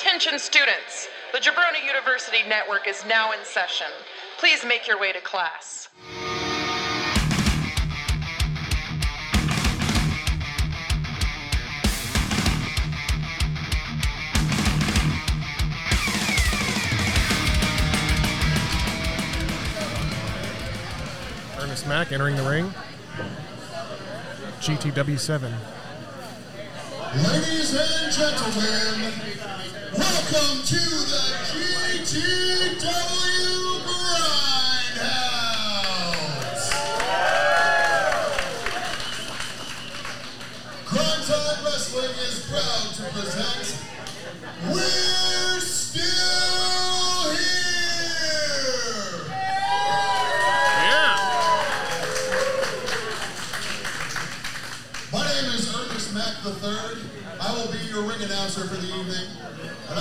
Attention students! The Jabroni University Network is now in session. Please make your way to class. Ernest Mack entering the ring. GTW7. Ladies and gentlemen, welcome to the GTW Grindhouse. Grind Time Wrestling is proud to present We're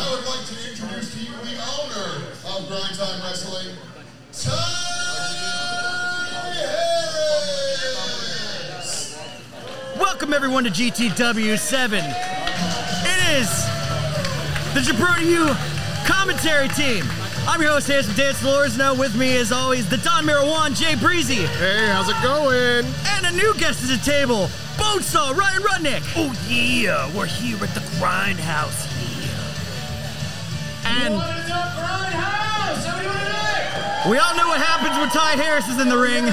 I would like to introduce to you the owner of Grind Time Wrestling, Ty Harris. Welcome everyone to GTW7. It is the Jabroni U commentary team. I'm your host, Handsome Dance Lores. Now with me, as always, the Don Marawan, Jay Breezy, Hey, how's it going? and a new guest at the table, Bonesaw, Ryan Rudnick. Oh yeah, we're here at the Grindhouse here. And we all know what happens when Ty Harris is in the ring.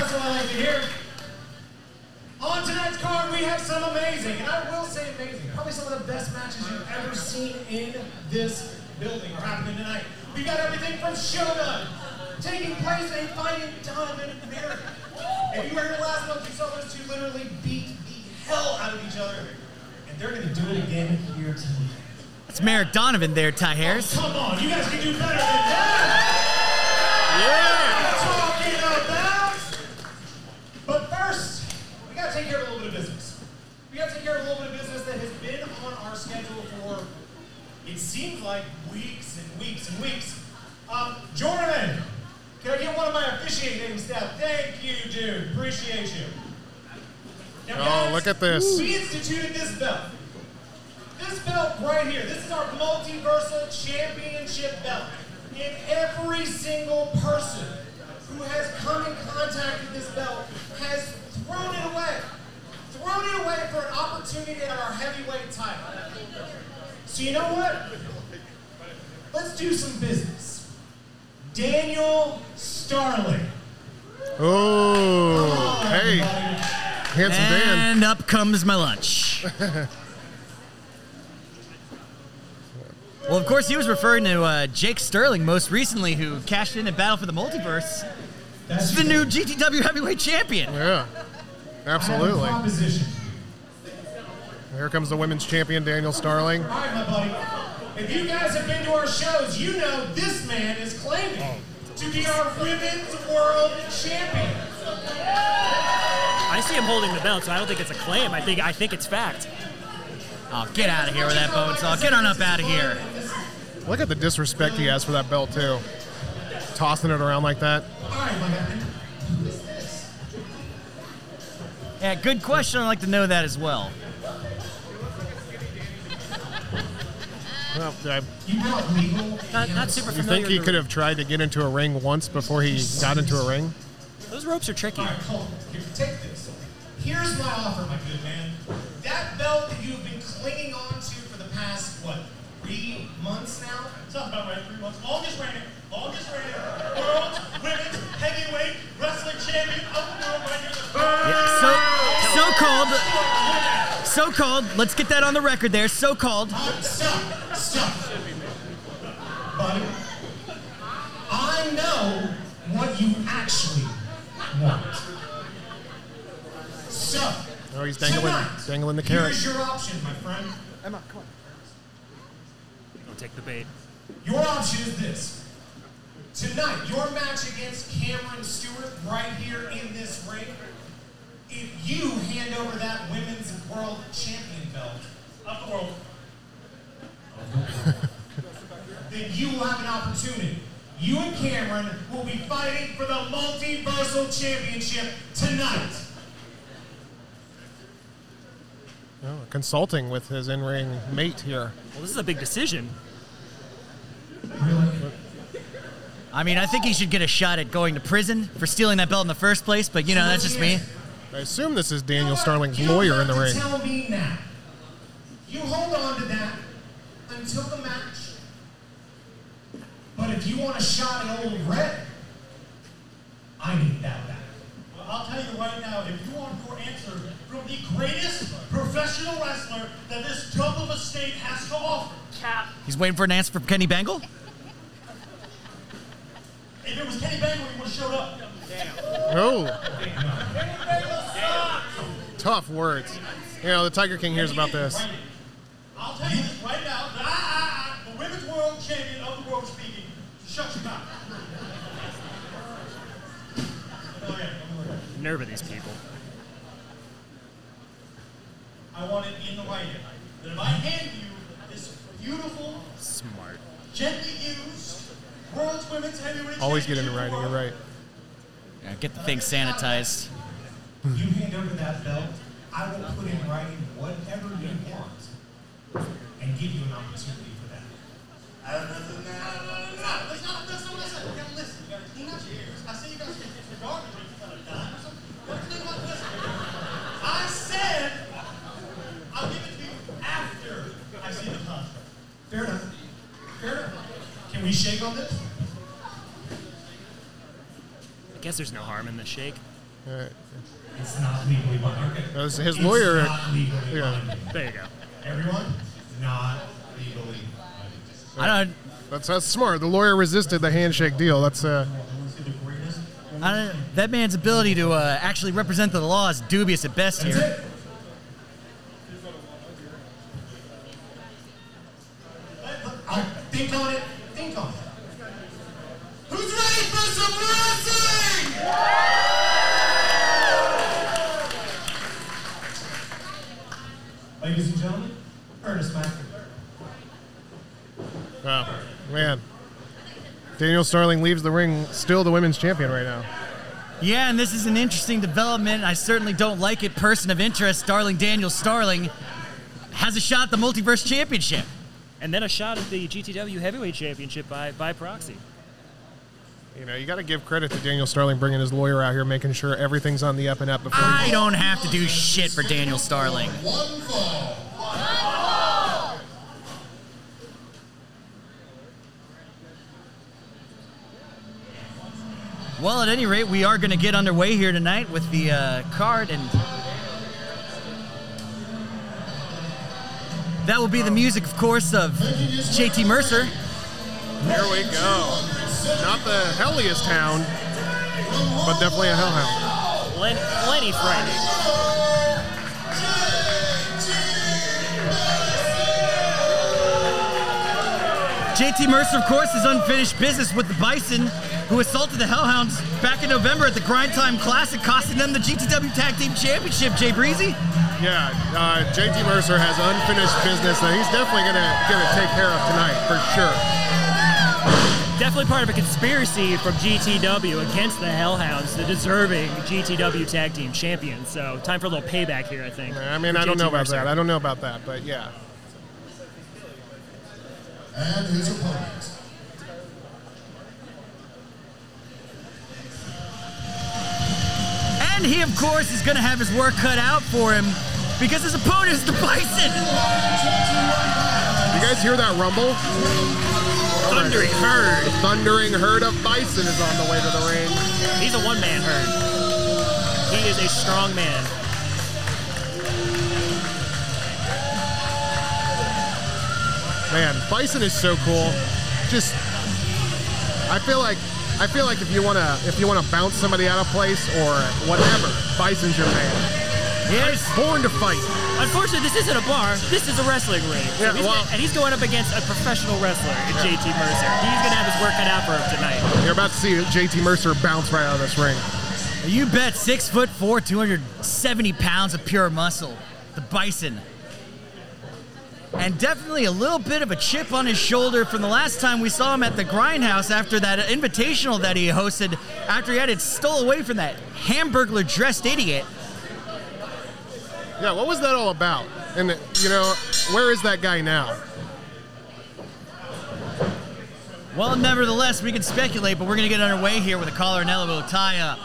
On tonight's card, we have some amazing, and I will say amazing, probably some of the best matches you've ever seen in this building happening tonight. We've got everything from Shogun, taking place in a fighting fight in America. If you were here last month, you saw those two literally beat the hell out of each other, and they're going to do it again here tonight. It's Merrick Donovan there, Ty Harris. Come on, you guys can do better than that. Talking about. But first, we gotta take care of a little bit of business. We gotta take care of a little bit of business that has been on our schedule for it seems like weeks and weeks and weeks. Um, Jordan, can I get one of my officiating staff? Thank you, dude. Appreciate you. Now, Oh, guys, look at this. We instituted this belt. This belt right here, this is our multiversal championship belt. And every single person who has come in contact with this belt has thrown it away. Thrown it away for an opportunity at our heavyweight title. So you know what? Let's do some business. Daniel Starling. Oh, hey, handsome Dan. And up comes my lunch. well, of course, he was referring to uh, Jake Sterling most recently, who cashed in at Battle for the Multiverse. That's He's the new GTW Heavyweight Champion. Yeah, absolutely. Proposition. Here comes the women's champion, Daniel Starling. All right, my buddy. If you guys have been to our shows, you know this man is claiming to be our women's world champion. I see him holding the belt, so I don't think it's a claim. I think I think it's fact. Oh, get out of here with that bone saw. Get on up out of here. Look at the disrespect he has for that belt, too. Tossing it around like that. All right, my guy. Who is this? Yeah, good question. I'd like to know that as well. Well, I, You brought legal. Not, not super you familiar. think he with- could have tried to get into a ring once before he got into a ring? Those ropes are tricky. All right, hold. Here, take this. Here's my offer, my good man. That belt that you've been clinging on to for the past, what, three months now? Something about right, three months. Longest reigning, longest reigning world women's heavyweight wrestling champion of the world right here. So, so called, so called. Let's get that on the record there. So called. Uh, stop, stop. Buddy, I know what you actually want. So, Oh, he's dangling, tonight, dangling the carrot. Here's your option, my friend. Don't take the bait. Your option is this. Tonight, your match against Cameron Stewart right here in this ring, if you hand over that women's world champion belt of the world, then you will have an opportunity. You and Cameron will be fighting for the multiversal championship tonight. Oh, consulting with his in-ring mate here. Well, this is a big decision. I mean, I think he should get a shot at going to prison for stealing that belt in the first place, but you know, that's just me. I assume this is Daniel You know what? Starling's You don't lawyer in have the to ring. Tell me now. You hold on to that until the match. But if you want a shot at old Red, I need that back. Well, I'll tell you right now, if you want your answer from the greatest professional wrestler that this dump of a state has to offer, Cap. He's waiting for an answer from Kenny Bangle. If it was Kenny Bangle, he would have showed up. Damn. Oh. Kenny Bangle sucks! Tough words. You know, the Tiger King hears about this. I'll tell you this right now, I, I, I, the women's world champion of the world speaking, shut your mouth. Nerve of these people. I want it in the writing. That if I hand you this beautiful, Smart. gently used world's women's heavyweight Always get into championship writing, you're right. Yeah, get the thing sanitized. You hand over that belt, I will put in writing whatever you want and give you an opportunity for that. I don't know. No, no, no, no, no. That's not, that's not what I said. You gotta listen. You gotta clean out your ears. I say you guys get the garbage when you got a dime or something. You gotta clean out this. I said I'll give it to you after I see the contract. Fair enough. Fair enough. Can we shake on this? I guess there's no harm in the shake. Uh, It's not legally binding. His, his It's lawyer. not legally yeah. binding. There you go. Everyone, not legally binding. I don't. That's that's smart. The lawyer resisted the handshake deal. That's uh. See the greatest? I don't. That man's ability to uh, actually represent the law is dubious at best That's here. it. Let- let- I'll think on it. Think on it. Who's ready for some wrestling? Ladies and gentlemen, Ernest Macker. Oh man. Daniel Starling leaves the ring, still the women's champion right now. Yeah, and this is an interesting development. I certainly don't like it. Person of interest, Starling Daniel Starling, has a shot at the Multiverse Championship. And then a shot at the GTW Heavyweight Championship by, by proxy. You know, you got to give credit to Daniel Starling bringing his lawyer out here, making sure everything's on the up and up before. I don't have to do shit for Daniel Starling. One fall. Well, at any rate, we are going to get underway here tonight with the uh, card, and that will be the music, of course, of JT Mercer. Here we go. Not the helliest town, but definitely a hellhound. Plen- plenty frightening. JT Mercer, of course, is unfinished business with the Bison, who assaulted the Hellhounds back in November at the Grind Time Classic, costing them the GTW Tag Team Championship. Jay Breezy? Yeah, uh, JT Mercer has unfinished business that he's definitely gonna gonna take care of tonight for sure. Definitely part of a conspiracy from GTW against the Hellhounds, the deserving GTW Tag Team Champions. So time for a little payback here, I think. I mean, I don't know about that. I don't know about that, but yeah. And his opponent. And he, of course, is going to have his work cut out for him because his opponent is the Bison. You guys hear that rumble? Thundering herd. The thundering herd of bison is on the way to the ring. He's a one-man herd. He is a strong man. Man, bison is so cool. Just, I feel like, I feel like if you wanna, if you wanna bounce somebody out of place or whatever, bison's your man. Yes. Born to fight. Unfortunately, this isn't a bar. This is a wrestling ring. So Yeah, he's well- go- and he's going up against a professional wrestler in JT Mercer. He's going to have his work cut out for him tonight. You're about to see JT Mercer bounce right out of this ring. You bet, six foot four, 270 pounds of pure muscle. The Bison. And definitely a little bit of a chip on his shoulder from the last time we saw him at the Grindhouse after that invitational that he hosted after he had it stole away from that hamburglar dressed idiot. Yeah, what was that all about? And you know, where is that guy now? Well, nevertheless, we can speculate, but we're going to get underway here with a collar and elbow tie up.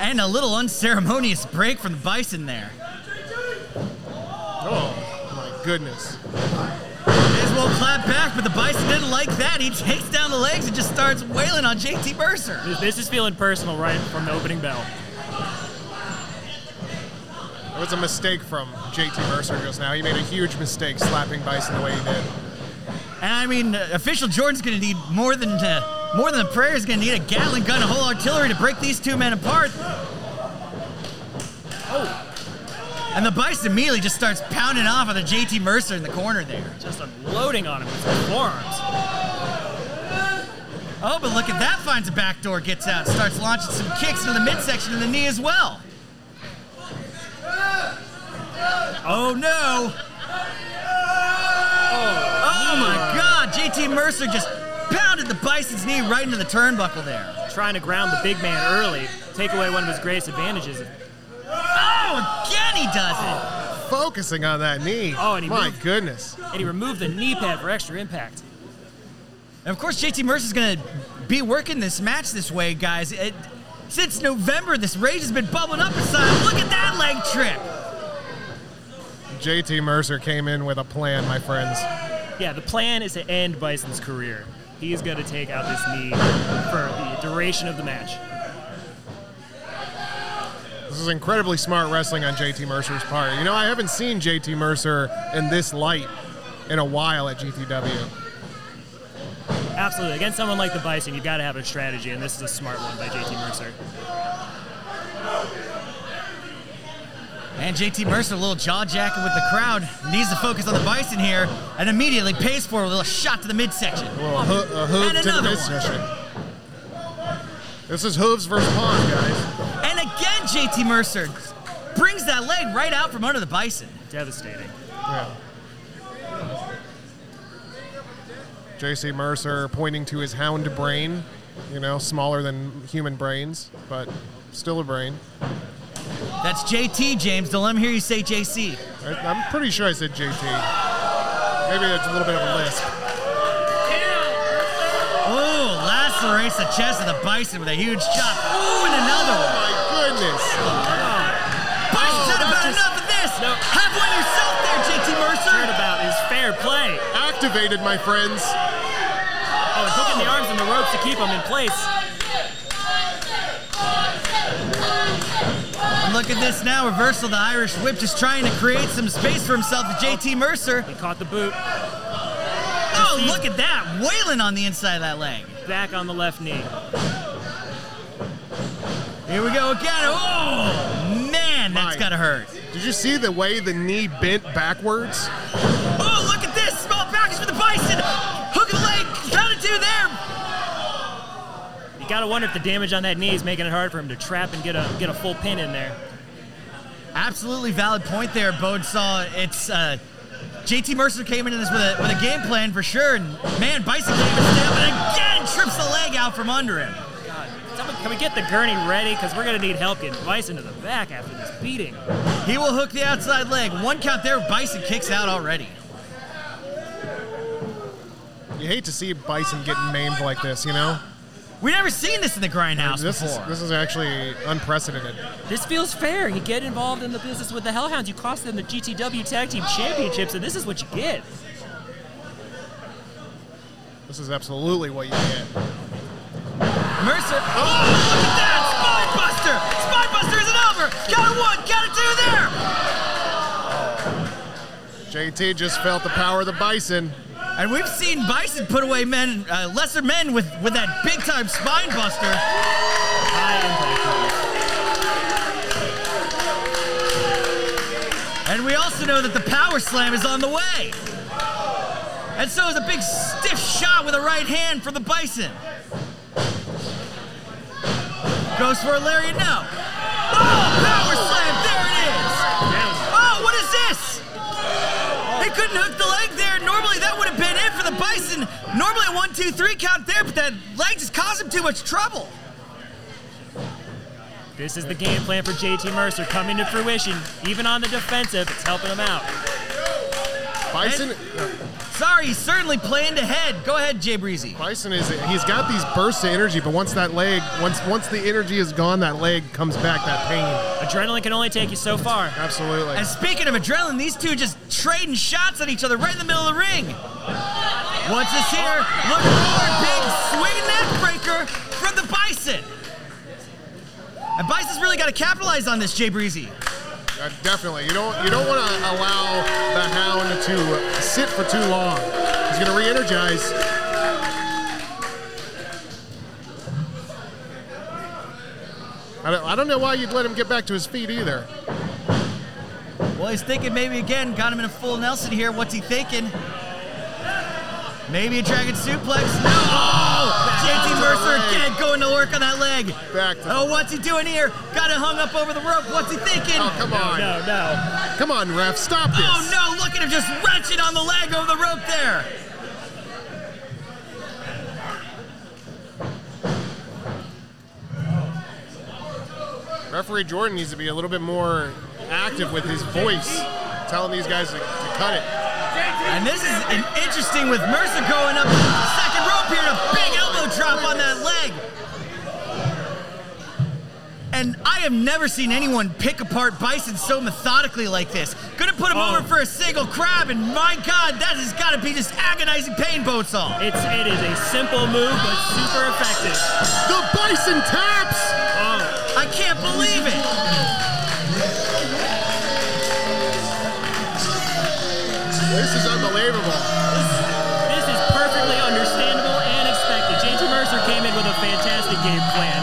And a little unceremonious break from the Bison there. Oh my goodness. as well clap back, but the Bison didn't like that. He takes down the legs and just starts wailing on JT Mercer. This- This is feeling personal right from the opening bell. It was a mistake from JT Mercer just now. He made a huge mistake slapping Bison the way he did. And I mean, uh, official Jordan's going to need more than uh, more than the prayer is going to need a Gatling gun, a whole artillery to break these two men apart. Oh. And the Bison immediately just starts pounding off on the JT Mercer in the corner there. Just unloading on him with his forearms. Oh, but look at that! Finds a back door, gets out, starts launching some kicks into the midsection of the knee as well. Oh no! Oh my God! JT Mercer just pounded the Bison's knee right into the turnbuckle there. Trying to ground the big man early, take away one of his greatest advantages. Oh, again he does it. Focusing on that knee. Oh, and he my moved. goodness. And he removed the knee pad for extra impact. And of course, JT Mercer's going to be working this match this way, guys. It, since November, this rage has been bubbling up inside. him. Look at that leg trip. JT Mercer came in with a plan, my friends. Yeah, the plan is to end Bison's career. He's going to take out this knee for the duration of the match. This is incredibly smart wrestling on JT Mercer's part. You know, I haven't seen JT Mercer in this light in a while at GTW. Absolutely. Against someone like the Bison, you've got to have a strategy, and this is a smart one by JT Mercer. And JT Mercer, a little jaw jacking with the crowd, needs to focus on the Bison here, and immediately pays for it with a little shot to the midsection. A little ho- a hoof And to the midsection. This is hooves versus pawn, guys. And again, JT Mercer brings that leg right out from under the Bison. Devastating. Yeah. JC Mercer pointing to his hound brain, you know, smaller than human brains, but still a brain. That's JT, James. Don't let him hear you say JC. I, I'm pretty sure I said JT. Maybe it's a little bit of a lisp. Ooh, lacerates the chest of the Bison with a huge chop. Ooh, and another oh, one. Oh, my goodness. Oh, oh, Bison's had not about just- enough of this. No. Have one yourself there, JT Mercer. Turnabout is fair play. Activated, my friends. And hooking the arms and the ropes to keep him in place. And look at this now. Reversal of the Irish whip, just trying to create some space for himself to JT Mercer. He caught the boot, Oh, look at that. Wailing on the inside of that leg. back on the left knee. Here we go again. Oh, man, that's My- got to hurt. Did you see the way the knee bent backwards? Oh, look at this. Small package for the Bison. Gotta wonder if the damage on that knee is making it hard for him to trap and get a get a full pin in there. Absolutely valid point there, Bonesaw. It's uh, JT Mercer came into this with a, with a game plan for sure, and man, Bison came a step and again trips the leg out from under him. God, someone, can we get the gurney ready? Because we're gonna need help getting Bison to the back after this beating. He will hook the outside leg. One count there, Bison kicks out already. You hate to see Bison getting maimed like this, you know? We never seen this in the grindhouse This is this is actually unprecedented. This feels fair. You get involved in the business with the Hellhounds. You cost them the GTW Tag Team Championships, and this is what you get. This is absolutely what you get. Mercer. Oh, look at that! Spine Buster! Spine Buster isn't over! Got a one, got a two there! JT just felt the power of the Bison. And we've seen Bison put away men, uh, lesser men with, with that big time spine buster. And we also know that the power slam is on the way. And so is a big stiff shot with a right hand for the Bison. Goes for a lariat, now. Oh, power slam, there it is. Oh, what is this? He couldn't hook the leg there. Bison. Normally a one, two, three count there, but that leg just caused him too much trouble. This is the game plan for JT Mercer coming to fruition. Even on the defensive, it's helping him out. Bison, Sorry, he's certainly planned ahead. Go ahead, Jay Breezy. Bison is he's got these bursts of energy, but once that leg, once once the energy is gone, that leg comes back. That pain, Adrenaline can only take you so far. absolutely. And speaking of adrenaline, these two just trading shots at each other right in the middle of the ring. Once it's here, look for a big swing neck breaker from the Bison. And Bison's really got to capitalize on this, Jay Breezy. Uh, definitely, you don't you don't want to allow the hound to sit for too long. He's going to re-energize. I don't, I don't know why you'd let him get back to his feet either. Well, he's thinking maybe again, got him in a full Nelson here. What's he thinking? Maybe a dragon suplex. No! Oh! JT Mercer again going to work on that leg. Back to Oh, what's he doing here? Got it hung up over the rope. What's he thinking? Oh, come on. No, no. Come on, ref, stop this. Oh no, look at him just wrenching on the leg over the rope there. Referee Jordan needs to be a little bit more active with his voice, telling these guys to, to cut it. And this is an interesting with Mercer going up the second rope here, a big elbow drop on that leg. And I have never seen anyone pick apart Bison so methodically like this. Gonna put him Oh. over for a single crab, and my God, that has got to be just agonizing pain, Bonesaw. It's it is a simple move, but super effective. The Bison taps! Oh, I can't believe it. Unbelievable. this is perfectly understandable and expected. JT Mercer came in with a fantastic game plan,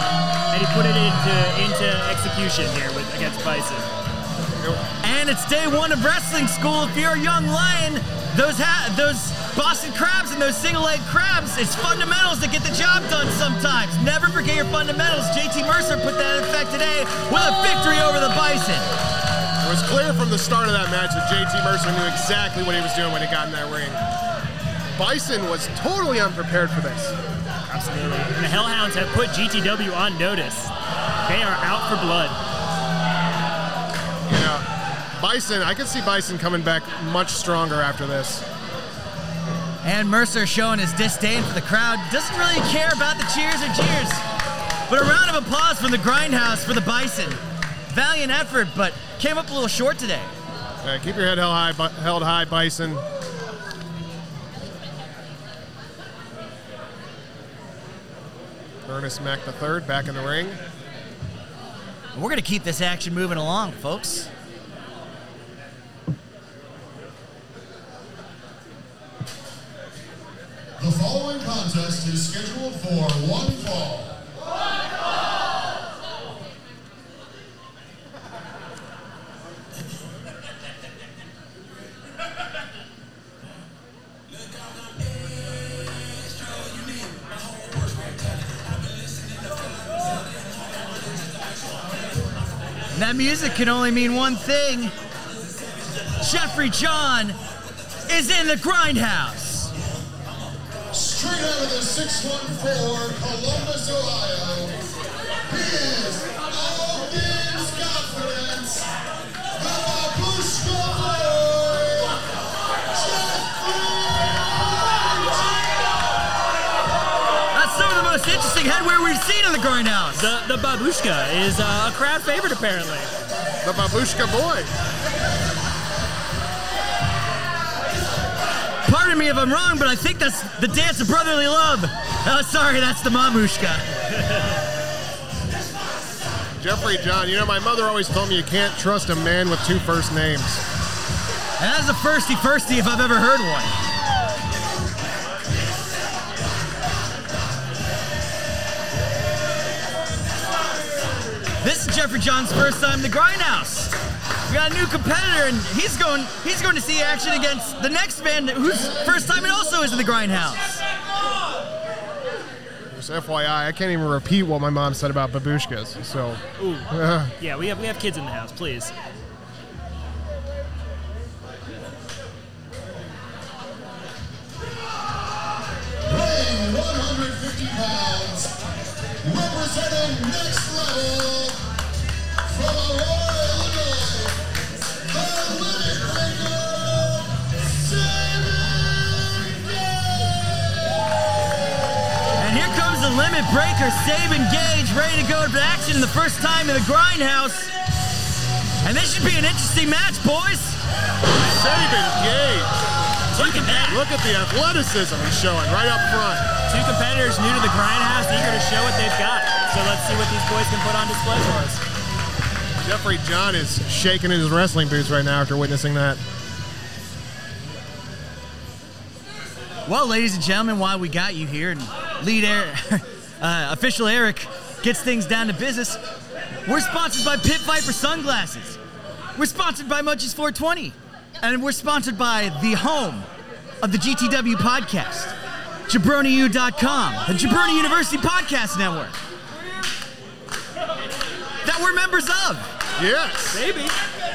and he put it into into execution here with against Bison. And it's day one of wrestling school. If you're a young lion, those ha- those Boston crabs and those single leg crabs, it's fundamentals that get the job done sometimes. Never forget your fundamentals. JT Mercer put that in effect today with a victory over the Bison. It was clear from the start of that match that JT Mercer knew exactly what he was doing when he got in that ring. Bison was totally unprepared for this. Absolutely. And the Hellhounds have put GTW on notice. They are out for blood. You know, Bison, I could see Bison coming back much stronger after this. And Mercer showing his disdain for the crowd. Doesn't really care about the cheers or jeers. But a round of applause from the Grindhouse for the Bison. Valiant effort, but came up a little short today. Keep your head held high, bu- held high, Bison. Ernest Mack III back in the ring. We're going to keep this action moving along, folks. The following contest is scheduled for one fall. That can only mean one thing. Jeffrey John is in the Grindhouse. Straight out of the 614 Columbus, Ohio, the most interesting headwear we've seen in the Grindhouse. The the babushka is uh, a crowd favorite apparently. The Babushka Boy. Pardon me if I'm wrong, but I think that's the dance of brotherly love. Oh, sorry, that's the mamushka. Jeffrey John, you know, my mother always told me you can't trust a man with two first names. And that's a firsty firsty if I've ever heard one. This is Jeffrey John's first time in the Grindhouse. We got a new competitor, and he's going he's going to see action against the next man whose first time it also is in the Grindhouse. Just FYI, I can't even repeat what my mom said about babushkas. So, uh, Yeah, we have we have kids in the house, please. Breaker, Sabin Gage, ready to go to action in the first time in the grindhouse. And this should be an interesting match, boys. Sabin Gage. Look at that. Look at the athleticism he's showing right up front. Two competitors new to the grindhouse, eager to show what they've got. So let's see what these boys can put on display for us. Jeffrey John is shaking in his wrestling boots right now after witnessing that. Well, ladies and gentlemen, while we got you here and lead air, uh, official Eric gets things down to business, we're sponsored by Pit Viper Sunglasses. We're sponsored by Munchies 420. And we're sponsored by the home of the GTW podcast, JabroniU.com, the Jabroni University Podcast Network. That we're members of. Yes. Maybe.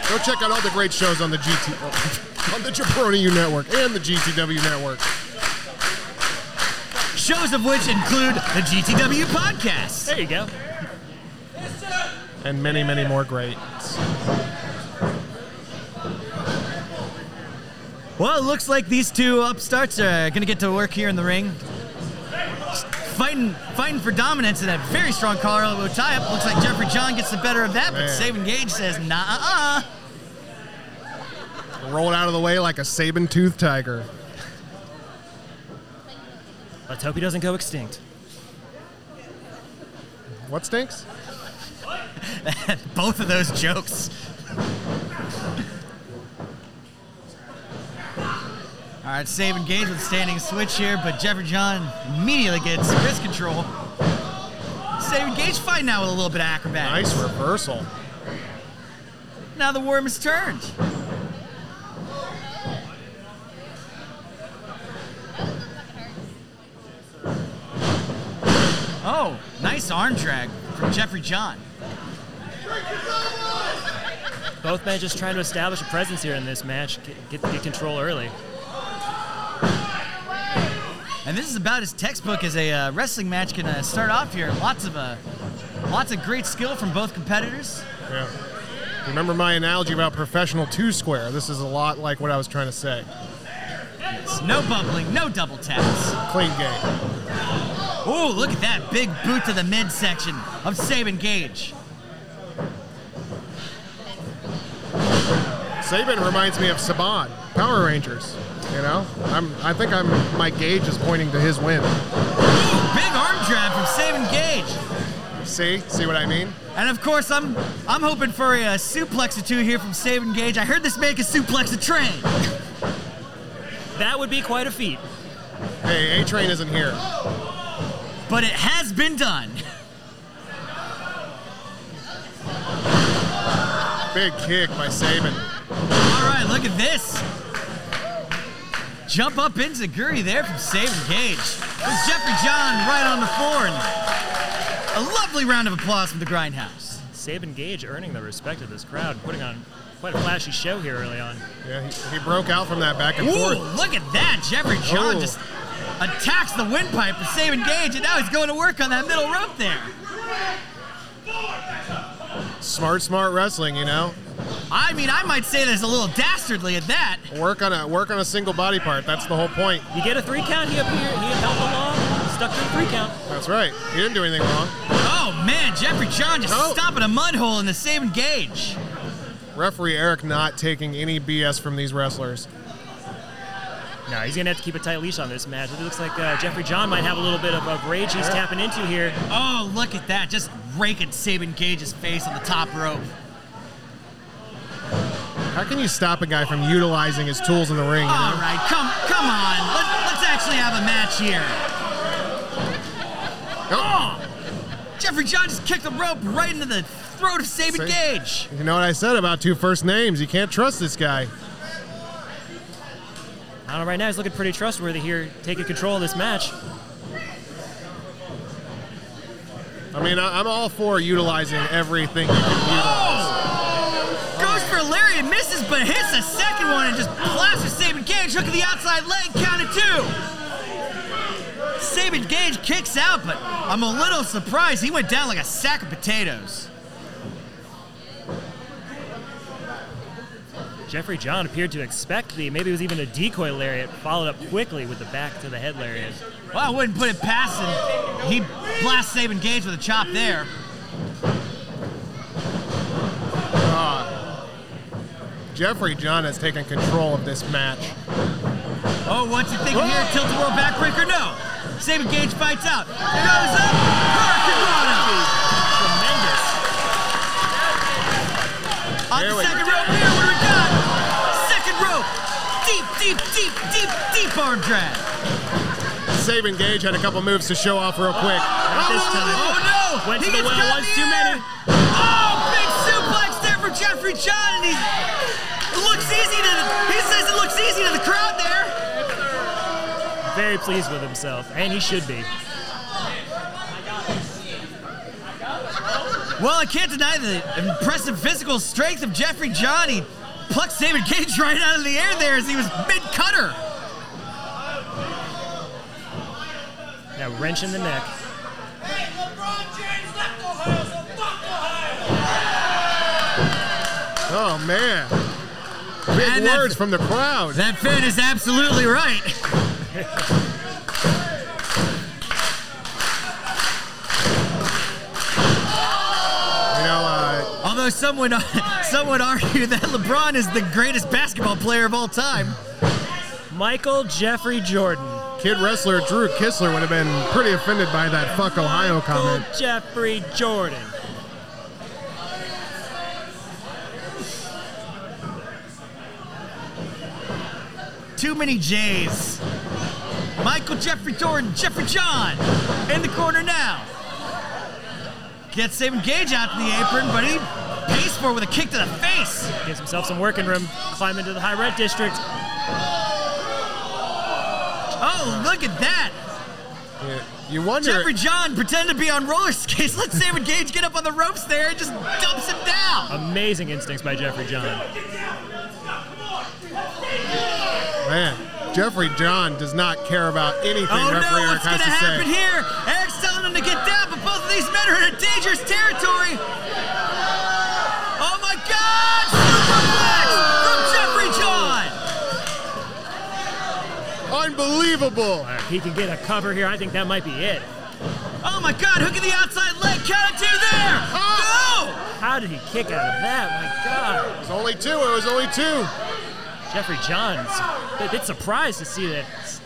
Go check out all the great shows on the GT on the Jabroni U Network and the GTW Network. Shows of which include the GTW podcast. There you go. And many, many more greats. Well, it looks like these two upstarts are going to get to work here in the ring. Fighting, fighting for dominance in a very strong collar elbow tie-up. Looks like Jeffrey John gets the better of that, but Saban Gage says, nah-uh. Rolled out of the way like a saber toothed tiger. Let's hope he doesn't go extinct. What stinks? Both of those jokes. All right, Sabin Gage with standing switch here, but Jeffrey John immediately gets wrist control. Sabin Gage fighting now with a little bit of acrobatics. Nice reversal. Now the worm is turned. Oh, nice arm drag from Jeffrey John. Both men just trying to establish a presence here in this match, get, get, get control early. And this is about as textbook as a uh, wrestling match can uh, start off here. Lots of uh, lots of great skill from both competitors. Yeah. Remember my analogy about professional two square? This is a lot like what I was trying to say. No bubbling, no double taps. Clean game. Oh, look at that big boot to the midsection of Saban Gage. Saban reminds me of Saban, Power Rangers. You know, I'm. I think I'm. My gauge is pointing to his win. Ooh, Big arm drag from Sabin Gage. See, see what I mean? And of course, I'm I'm hoping for a, uh suplex or two here from Saban Gage. I heard this man can suplex a train. That would be quite a feat. Hey, A Train isn't here. But it has been done. Big kick by Saban. All right, look at this. Jump up into Guri there from Sabin Gage. There's Jeffrey John right on the floor. And a lovely round of applause from the Grindhouse. Sabin Gage earning the respect of this crowd, putting on quite a flashy show here early on. Yeah, he, he broke out from that back and Ooh, forth. look at that. Jeffrey John Oh. just attacks the windpipe for Sabin Gage, and now he's going to work on that middle rope there. Smart, smart wrestling. You know, I mean, I might say that's a little dastardly at that. work on a work on a single body part. That's the whole point. You get a three count, he appeared, he held along, stuck to the three count. That's right. He didn't do anything wrong. Oh man, Jeffrey John just Oh. stomping a mud hole in the Sabin Gage. Referee Eric not taking any BS from these wrestlers. No, he's gonna have to keep a tight leash on this match. It looks like uh, Jeffrey John might have a little bit of, of rage he's tapping into here. Oh, look at that. Just raking Sabin Gage's face on the top rope. How can you stop a guy from utilizing his tools in the ring? you know? right, come come on. Let's, let's actually have a match here. Oh, Jeffrey John just kicked the rope right into the throat of Sabin See? Gage. you know what I said about two first names? You can't trust this guy. I don't know, right now he's looking pretty trustworthy here, taking control of this match. I mean, I, I'm all for utilizing everything you can utilize. Oh! Goes for lariat misses, but hits a second one and just plasters Sabin Gage. Hook of the outside leg, count of two. Sabin Gage kicks out, but I'm a little surprised. He went down like a sack of potatoes. Jeffrey John appeared to expect the, maybe it was even a decoy lariat, followed up quickly with the back to the head lariat. Well, I wouldn't put it past him. He blasts Saban Gage with a chop there. Ah. Jeffrey John has taken control of this match. Oh, what's he thinking here? Ah. Tilt-a-whirl backbreaker? No. Saban Gage fights out. Goes up. Hurricane Tremendous. On Here the we second deep, deep arm drag. Saban Gage had a couple moves to show off real quick. Oh, Not this oh, time. Oh, oh no! Went he to the well once too many. Oh, big suplex there for Jeffrey John, and he looks easy to. He says it looks easy to the crowd there. Very pleased with himself, and he should be. Well, I can't deny the impressive physical strength of Jeffrey John. He plucked David Gage right out of the air there as he was mid cutter. Now wrench in the neck. Hey, LeBron James left Ohio, so fuck Ohio! Oh man. Big And that- words from the crowd. That fan is absolutely right. You know, uh, Although some would, some would argue that LeBron is the greatest basketball player of all time. Michael Jeffrey Jordan. Kid wrestler Drew Kissler would have been pretty offended by that fuck Ohio comment. Michael Jeffrey Jordan. Too many J's. Michael Jeffrey Jordan, Jeffrey John in the corner now. Gets Saban Gage out to the apron, but he pays for it with a kick to the face. Gives himself some working room. Climb into the high red district. Oh, look at that. Yeah. You wonder. Jeffrey John pretend to be on roller skates. Let Saban Gage get up on the ropes there and just dumps him down. Amazing instincts by Jeffrey John. Man, Jeffrey John does not care about anything Oh referee no, Eric what's gonna happen here? Eric's telling him to get down, but both of these men are in a dangerous territory. Oh my God! Superplex from Jeffrey John. Unbelievable. If he can get a cover here, I think that might be it. Oh my God! Hook of the outside leg, count two there. Ah! No! How did he kick out of that? My God. It was only two. It was only two. Jeffrey John's a bit surprised to see that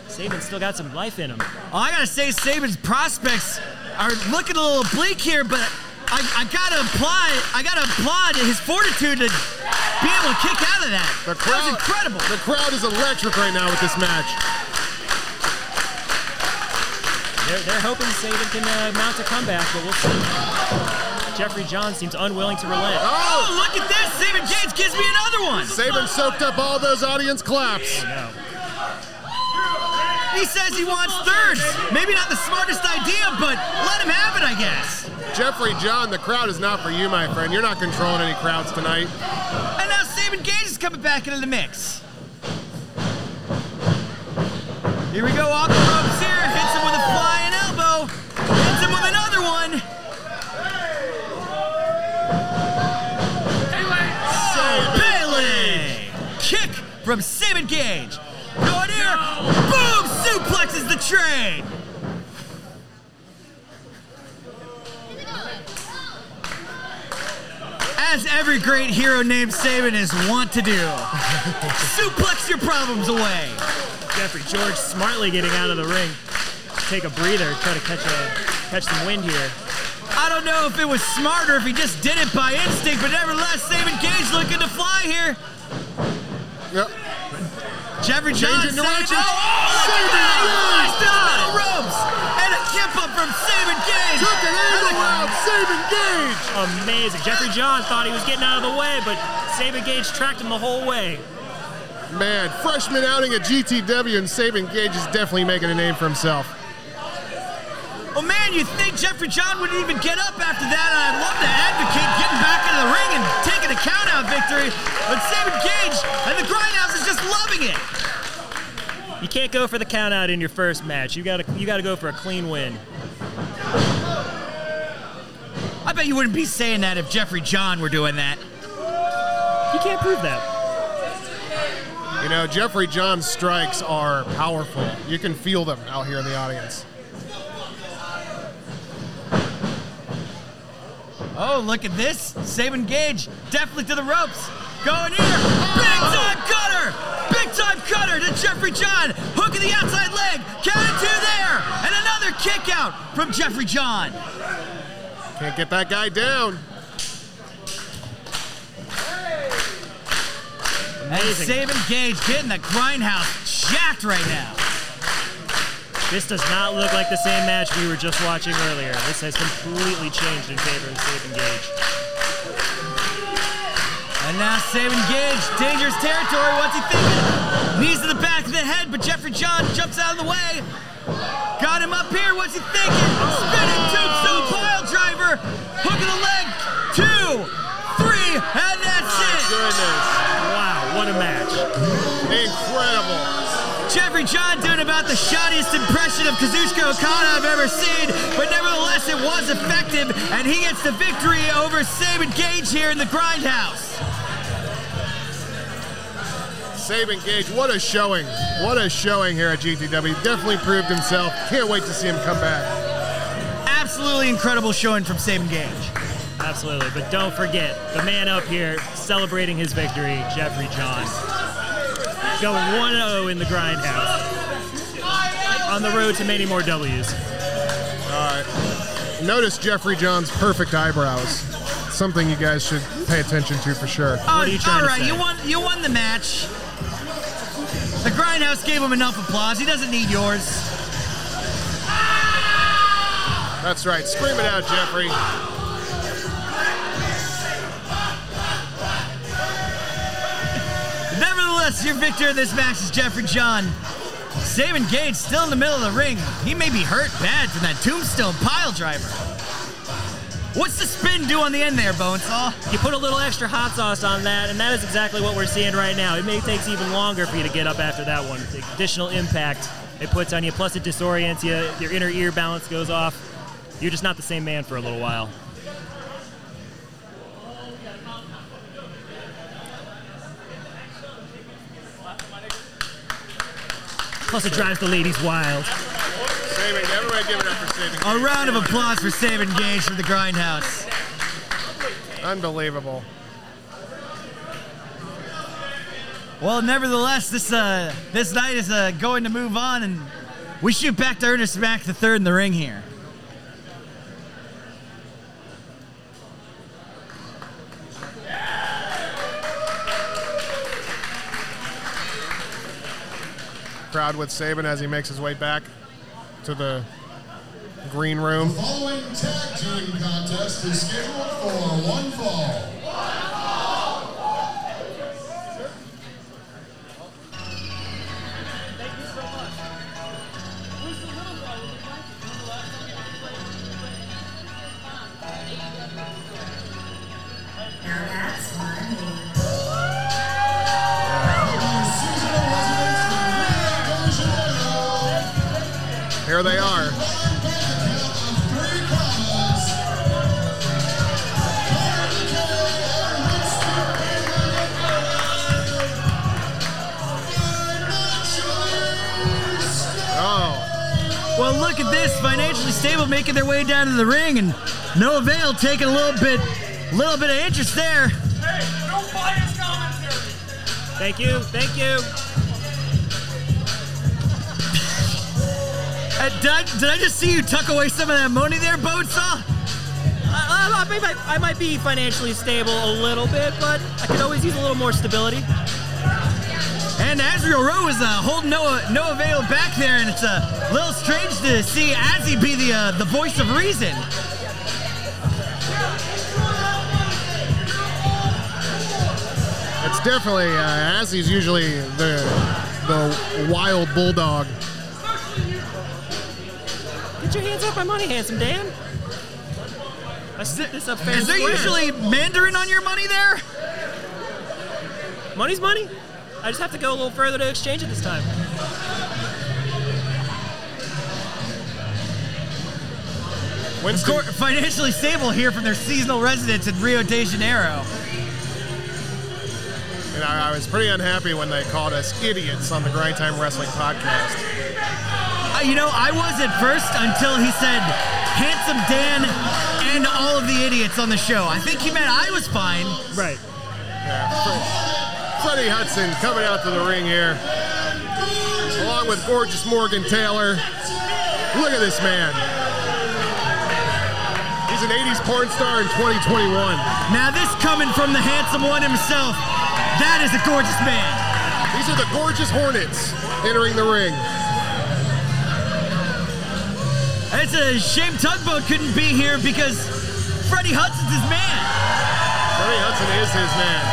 Saban still got some life in him. Oh, I gotta say, Saban's prospects are looking a little bleak here, but I, I gotta apply, I gotta applaud his fortitude to be able to kick out of that. The that crowd, was incredible. The crowd is electric right now with this match. They're, they're hoping Saban can uh, mount a comeback, but we'll see. Jeffrey John seems unwilling to relent. Oh, look at this! Saban Gage gives me another one. Saban soaked up all those audience claps. No. He says he wants thirds. Maybe not the smartest idea, but let him have it, I guess. Jeffrey John, the crowd is not for you, my friend. You're not controlling any crowds tonight. And now Saban Gage is coming back into the mix. Here we go off the ropes here. Hits him with a from Saban Gage. Going here. Boom! Suplexes the train. As every great hero named Saban is wont to do. Suplex your problems away. Jeffrey George smartly getting out of the ring. Take a breather, try to catch a catch some wind here. I don't know if it was smart or if he just did it by instinct, but nevertheless, Saban Gage looking to fly here. Yep. Jeffrey John Changing saying, direction. oh, oh, look at that! Saban Flies to the ropes! And a kip up from Saban Gage! Took an angle out. Saban Gage. Amazing. Jeffrey John thought he was getting out of the way, but Saban Gage tracked him the whole way. Man, freshman outing at GTW and Saban Gage is definitely making a name for himself. Oh man, you think Jeffrey John wouldn't even get up after that, and I'd love to advocate getting back into the ring and taking a countout victory, but Saban Gage and the Grindhouse is just loving it. You can't go for the count out in your first match. You gotta you gotta go for a clean win. I bet you wouldn't be saying that if Jeffrey John were doing that. You can't prove that. You know, Jeffrey John's strikes are powerful. You can feel them out here in the audience. Oh, look at this. Sabin Gage definitely to the ropes. Going here. Big oh. time cutter. Big time cutter to Jeffrey John. Hook of the outside leg. Count it two there. And another kick out from Jeffrey John. Can't get that guy down. Hey. And Sabin Gage getting the grindhouse jacked right now. This does not look like the same match we were just watching earlier. This has completely changed in favor of Sabin Gage. And now Sabin Gage, dangerous territory. What's he thinking? Knees to the back of the head, but Jeffrey John jumps out of the way. Got him up here. What's he thinking? Spinning tombstone pile driver. Hook of the leg. Two, three, and that's it. Goodness. Wow, what a match. Incredible. Jeffrey John doing about the shottiest impression of Kazuchika Okada I've ever seen, but nevertheless it was effective, and he gets the victory over Sabin Gage here in the Grindhouse. Sabin Gage, what a showing. What a showing here at GTW. Definitely proved himself. Can't wait to see him come back. Absolutely incredible showing from Sabin Gage. Absolutely. But don't forget, the man up here celebrating his victory, Jeffrey John. Going 1 0 in the grindhouse. On the road to many more W's. All right. Notice Jeffrey John's perfect eyebrows. Something you guys should pay attention to for sure. Oh, are you trying all to say? you won. You won the match. The Grindhouse gave him enough applause. He doesn't need yours. That's right. Scream it out, Jeffrey. Your victor in this match is Jeffrey John. Sabin Gage still in the middle of the ring. He may be hurt bad from that tombstone pile driver. What's the spin do on the end there, Bonesaw? You put a little extra hot sauce on that, and that is exactly what we're seeing right now. It may take even longer for you to get up after that one. The additional impact it puts on you, plus it disorients you, your inner ear balance goes off. You're just not the same man for a little while. Plus, it drives the ladies wild. Sabin, everybody give it up for Sabin A round of applause for Sabin Gage from the Grindhouse. Unbelievable. Well, nevertheless, this uh, this night is uh, going to move on, and we shoot back to Ernest Mack the third in the ring here. Crowd with Sabin as he makes his way back to the green room. The following tag team contest is scheduled for one fall. Now Financially stable. Oh, Well, look at this. Financially stable making their way down to the ring, and Noah Vale taking a little bit, little bit of interest there. Thank you, thank you. Uh, did, I, did I just see you tuck away some of that money there, Bonesaw? I, I, I might, I might be financially stable a little bit, but I could always use a little more stability. And Azrael Rowe is uh, holding no Noah Vale back there, and it's a little strange to see Azzy be the uh, the voice of reason. it's definitely uh, as he's usually the the wild bulldog. Get your hands off my money, handsome Dan. I set this up fair Is there square. usually Mandarin on your money there? money's money? I just have to go a little further to exchange it this time. Winston, Cor- financially stable here from their seasonal residence in Rio de Janeiro. And I, I was pretty unhappy when they called us idiots on the Grind Time Wrestling podcast. Uh, you know, I was at first until he said handsome Dan and all of the idiots on the show. I think he meant I was fine. Right. Yeah, Fre- Freddie Hudson coming out to the ring here, along with gorgeous Morgan Taylor. Look at this man. He's an 80s porn star in 2021. Now, this coming from the handsome one himself, that is a gorgeous man. These are the gorgeous Hornets entering the ring. It's a shame Tugboat couldn't be here because Freddie Hudson's his man. Freddie Hudson is his man.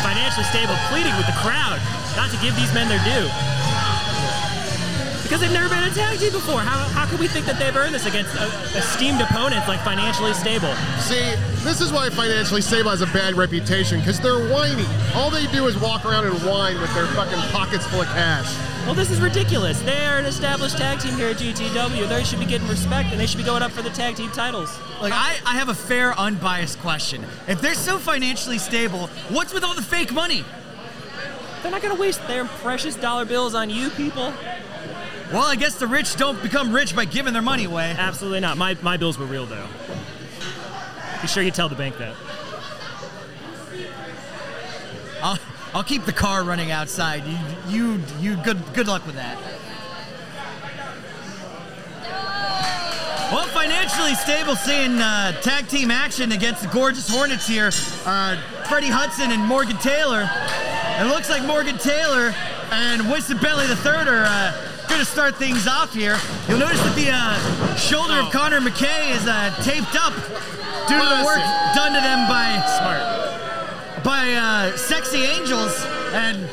Financially stable, pleading with the crowd not to give these men their due. Because they've never been in a tag team before. How, how can we think that they've earned this against uh, esteemed opponents like financially stable? See, this is why Financially Stable has a bad reputation, because they're whiny. All they do is walk around and whine with their fucking pockets full of cash. Well, this is ridiculous. They are an established tag team here at GTW. They should be getting respect, and they should be going up for the tag team titles. Like, I, I have a fair, unbiased question. If they're so financially stable, what's with all the fake money? They're not going to waste their precious dollar bills on you people. Well, I guess the rich don't become rich by giving their money away. Absolutely not. My, my bills were real, though. Be sure you tell the bank that. I'll, keep the car running outside. You, you, you. Good, good luck with that. Well, financially stable, seeing uh, tag team action against the gorgeous Hornets here. Uh, Freddie Hudson and Morgan Taylor. It looks like Morgan Taylor and Winston Bentley III are uh, going to start things off here. You'll notice that the uh, shoulder of Connor McKay is uh, taped up due to the work done to them by Smart. By uh, sexy angels, and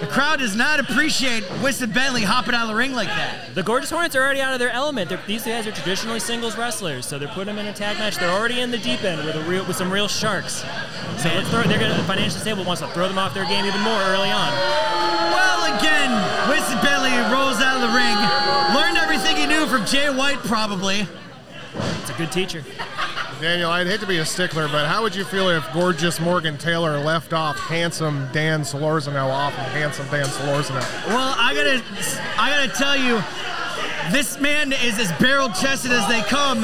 the crowd does not appreciate Winston Bentley hopping out of the ring like that. The Gorgeous Hornets are already out of their element. They're, these guys are traditionally singles wrestlers, so they're putting them in a tag match. They're already in the deep end with a real with some real sharks. So throw, they're gonna financially stable wants to throw them off their game even more early on. Well, again, Winston Bentley rolls out of the ring, learned everything he knew from Jay White, probably. It's a good teacher. Daniel, I'd hate to be a stickler, but how would you feel if gorgeous Morgan Taylor left off handsome Dan Solorzano off of handsome Dan Solorzano? Well, I gotta, I gotta tell you, this man is as barrel-chested as they come.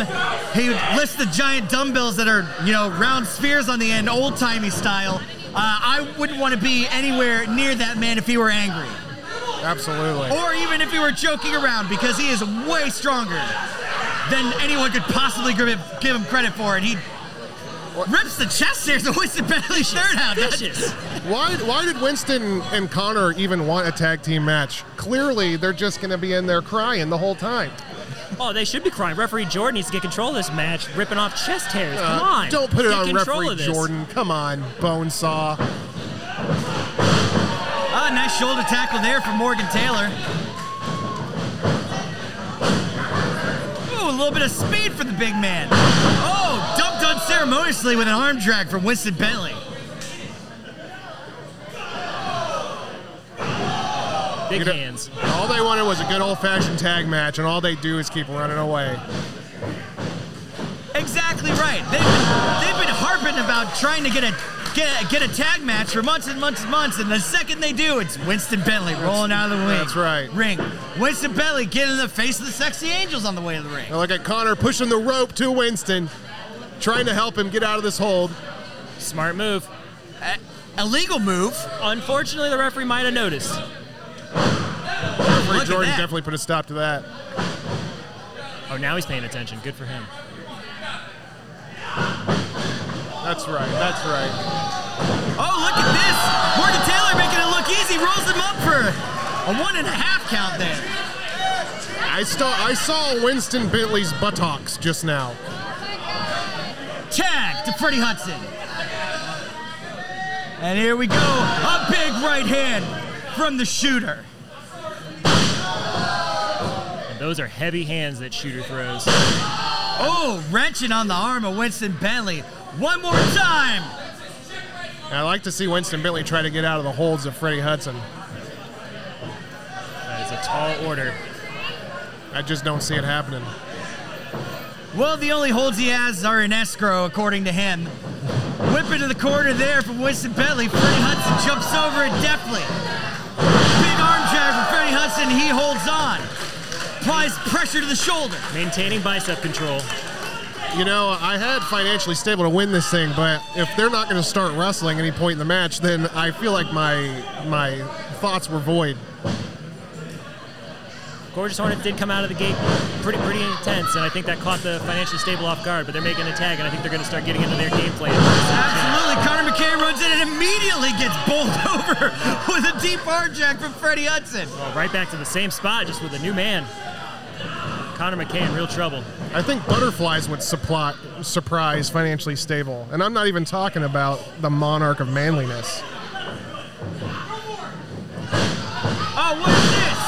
He lifts the giant dumbbells that are, you know, round spheres on the end, old-timey style. Uh, I wouldn't want to be anywhere near that man if he were angry, Absolutely. or even if he were joking around, because he is way stronger than anyone could possibly give him, give him credit for. And he rips the chest hairs of Winston Bentley's shirt out. That's- Vicious. Why, why did Winston and Connor even want a tag team match? Clearly, they're just going to be in there crying the whole time. Oh, they should be crying. Referee Jordan needs to get control of this match, ripping off chest hairs. Come Uh, on. Don't put it Get on control referee of this. Jordan. Come on, Bonesaw. Ah, nice shoulder tackle there from Morgan Taylor. A little bit of speed for the big man. Oh, dumped unceremoniously with an arm drag from Winston Bentley. Big You know- hands. All they wanted was a good old fashioned tag match, and all they do is keep running away. Exactly right. They've been, they've been harping about trying to get a get, get a tag match for months and months and months, and the second they do, it's Winston Bentley rolling out of the ring. that's right. Ring. Winston Bentley getting in the face of the sexy angels on the way to the ring. Now look at Connor pushing the rope to Winston, trying to help him get out of this hold. Smart move. Illegal move. Unfortunately, the referee might have noticed. Referee Jordan definitely put a stop to that. Oh, now he's paying attention. Good for him. That's right. That's right. Oh, look at this! Morgan Taylor making it look easy, rolls him up for a one and a half count there. I saw I saw Winston Bentley's buttocks just now. Tag to Freddie Hudson. And here we go, a big right hand from the shooter. And those are heavy hands that Shooter throws. Oh, wrenching on the arm of Winston Bentley. One more time. And I like to see Winston Bentley try to get out of the holds of Freddie Hudson. That is a tall order. I just don't see it happening. Well, the only holds he has are in escrow, according to him. Whip into the corner there from Winston Bentley. Freddie Hudson jumps over it deftly. Big arm drag from Freddie Hudson. He holds on. Applies pressure to the shoulder. Maintaining bicep control. You know, I had financially stable to win this thing, but if they're not going to start wrestling any point in the match, then I feel like my my thoughts were void. Gorgeous Hornet did come out of the gate pretty pretty intense, and I think that caught the financially stable off guard. But they're making a tag, and I think they're going to start getting into their game plan. Absolutely. Connor McKay runs in and immediately gets bowled over with a deep arm jack from Freddie Hudson. Well, right back to the same spot, just with a new man. Connor McKay in real trouble. I think butterflies would supply, surprise financially stable, and I'm not even talking about the monarch of manliness. Oh, what is this?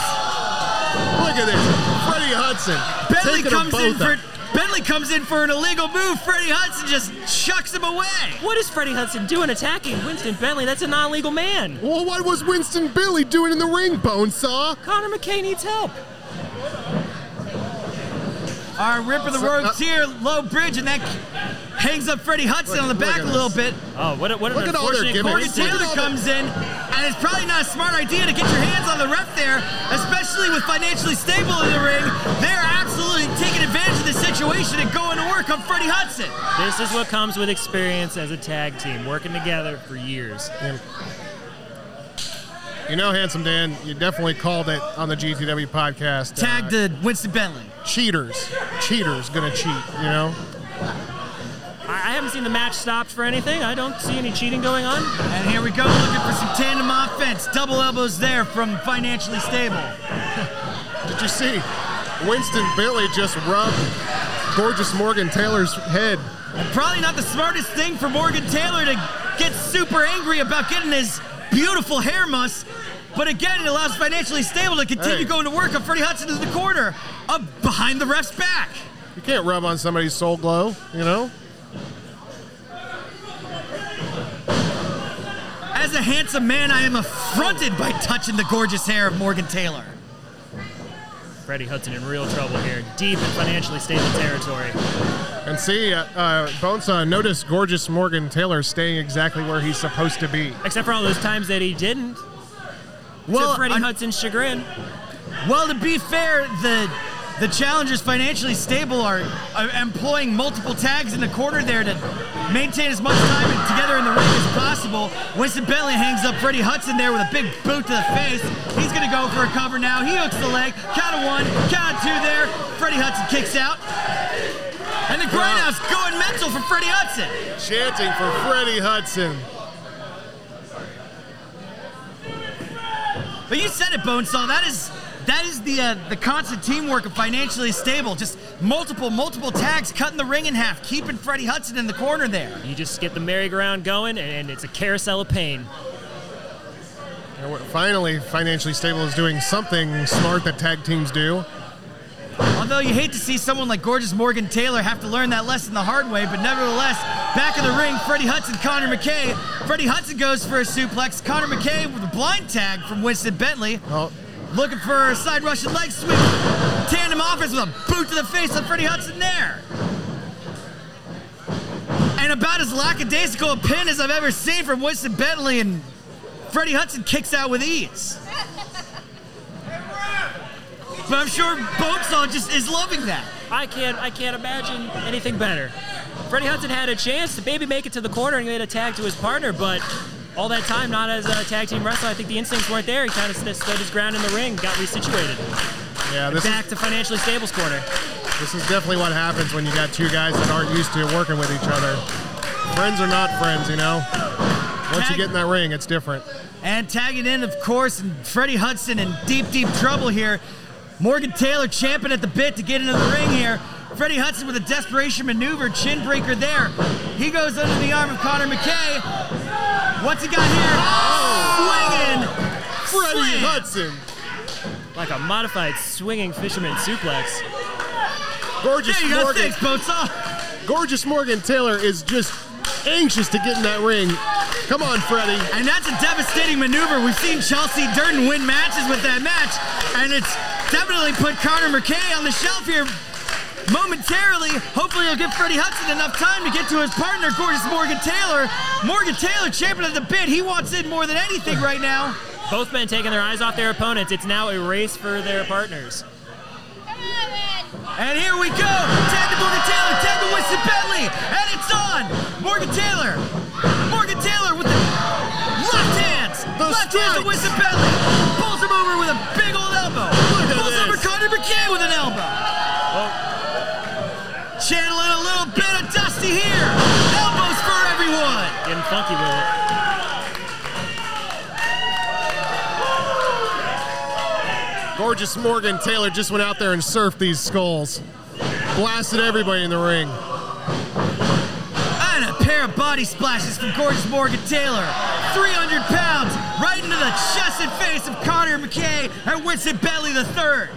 Look at this, Freddie Hudson. Bentley comes in for out. Bentley comes in for an illegal move. Freddie Hudson just chucks him away. What is Freddie Hudson doing attacking Winston Bentley? That's a non-legal man. Well, what was Winston Billy doing in the ring, Bonesaw? Connor McKay needs help. All right, Ripper the So, Rogues uh, here, low bridge, and that hangs up Freddie Hudson Look- on the back a little bit. Oh, what, a, what Look an at all their unfortunate gimmicks. Morgan. Taylor comes in, and it's probably not a smart idea to get your hands on the ref there, especially with financially stable in the ring. They're absolutely taking advantage of the situation and going to work on Freddie Hudson. This is what comes with experience as a tag team, working together for years. You know, Handsome Dan, you definitely called it on the GTW podcast. Tag uh, to Winston Bentley. cheaters. Cheaters gonna cheat, you know? I, I haven't seen the match stopped for anything. I don't see any cheating going on. And here we go, looking for some tandem offense. Double elbows there from financially stable. Did you see? Winston Billy just rubbed gorgeous Morgan Taylor's head. Probably not the smartest thing for Morgan Taylor to get super angry about getting his beautiful hair muss. But again, it allows financially stable to continue Hey. going to work on Freddie Hudson in the corner, up behind the ref's back. You can't rub on somebody's soul glow, you know? As a handsome man, I am affronted by touching the gorgeous hair of Morgan Taylor. Freddie Hudson in real trouble here, deep in financially stable territory. And see, uh, uh, Bonesaw, notice gorgeous Morgan Taylor staying exactly where he's supposed to be. Except for all those times that he didn't. Well, to Freddie I'm- Hudson's chagrin. Well, to be fair, the the challengers financially stable are, are employing multiple tags in the corner there to maintain as much time together in the ring as possible. Winston Bentley hangs up Freddie Hudson there with a big boot to the face. He's gonna go for a cover now. He hooks the leg. Count of one, count of two there. Freddie Hudson kicks out. And the grindhouse going mental for Freddie Hudson. Chanting for Freddie Hudson. But you said it, Bonesaw. That is that is the uh, the constant teamwork of financially stable. Just multiple multiple tags, cutting the ring in half, keeping Freddie Hudson in the corner there. You just get the merry-go-round going, and it's a carousel of pain. Finally, financially stable is doing something smart that tag teams do. Although you hate to see someone like gorgeous Morgan Taylor have to learn that lesson the hard way, but nevertheless, back in the ring, Freddie Hudson, Connor McKay. Freddie Hudson goes for a suplex. Connor McKay with a blind tag from Winston Bentley. Oh, Looking for a side Russian leg sweep. Tandem offense with a boot to the face of Freddie Hudson there. And about as lackadaisical a pin as I've ever seen from Winston Bentley, and Freddie Hudson kicks out with ease. But I'm sure Bonesaw just is loving that. I can't, I can't imagine anything better. Freddie Hudson had a chance to maybe make it to the corner and get a tag to his partner, but all that time, not as a tag team wrestler, I think the instincts weren't there. He kind of st- stood his ground in the ring, got resituated. yeah, this is, Back to financially stable's corner. this is definitely what happens when you got two guys that aren't used to working with each other. Friends are not friends, you know? Once you get in that ring, it's different. And tagging in, of course, and Freddie Hudson in deep, deep trouble here. Morgan Taylor champing at the bit to get into the ring here. Freddie Hudson with a desperation maneuver, chin breaker there. He goes under the arm of Connor McKay. What's he got here? Swinging. Freddie Slam. Hudson. Like a modified swinging fisherman suplex. Gorgeous There you go. Morgan. Thanks, Bonesaw. Gorgeous Morgan Taylor is just anxious to get in that ring. Come on, Freddie. And that's a devastating maneuver. We've seen Chelsea Durden win matches with that match, and it's definitely put Connor McKay on the shelf here. momentarily. Hopefully, he'll give Freddie Hudson enough time to get to his partner, gorgeous Morgan Taylor. Morgan Taylor, champion of the bit, he wants in more than anything right now. Both men taking their eyes off their opponents. It's now a race for their partners. And here we go. Tag to Morgan Taylor, tag to Winston Bentley, and it's on. Morgan Taylor. Morgan Taylor with the left hands. The left hands to. Winston Bentley. Pulls him over with a big old elbow. at This. Connor with an elbow. Channeling a little bit of Dusty here. Elbows for everyone. Getting funky with it. Gorgeous Morgan Taylor just went out there and surfed these skulls. Blasted everybody in the ring. And a pair of body splashes from gorgeous Morgan Taylor. 300 pounds right into the chest and face of Connor McKay and Winston Bentley III.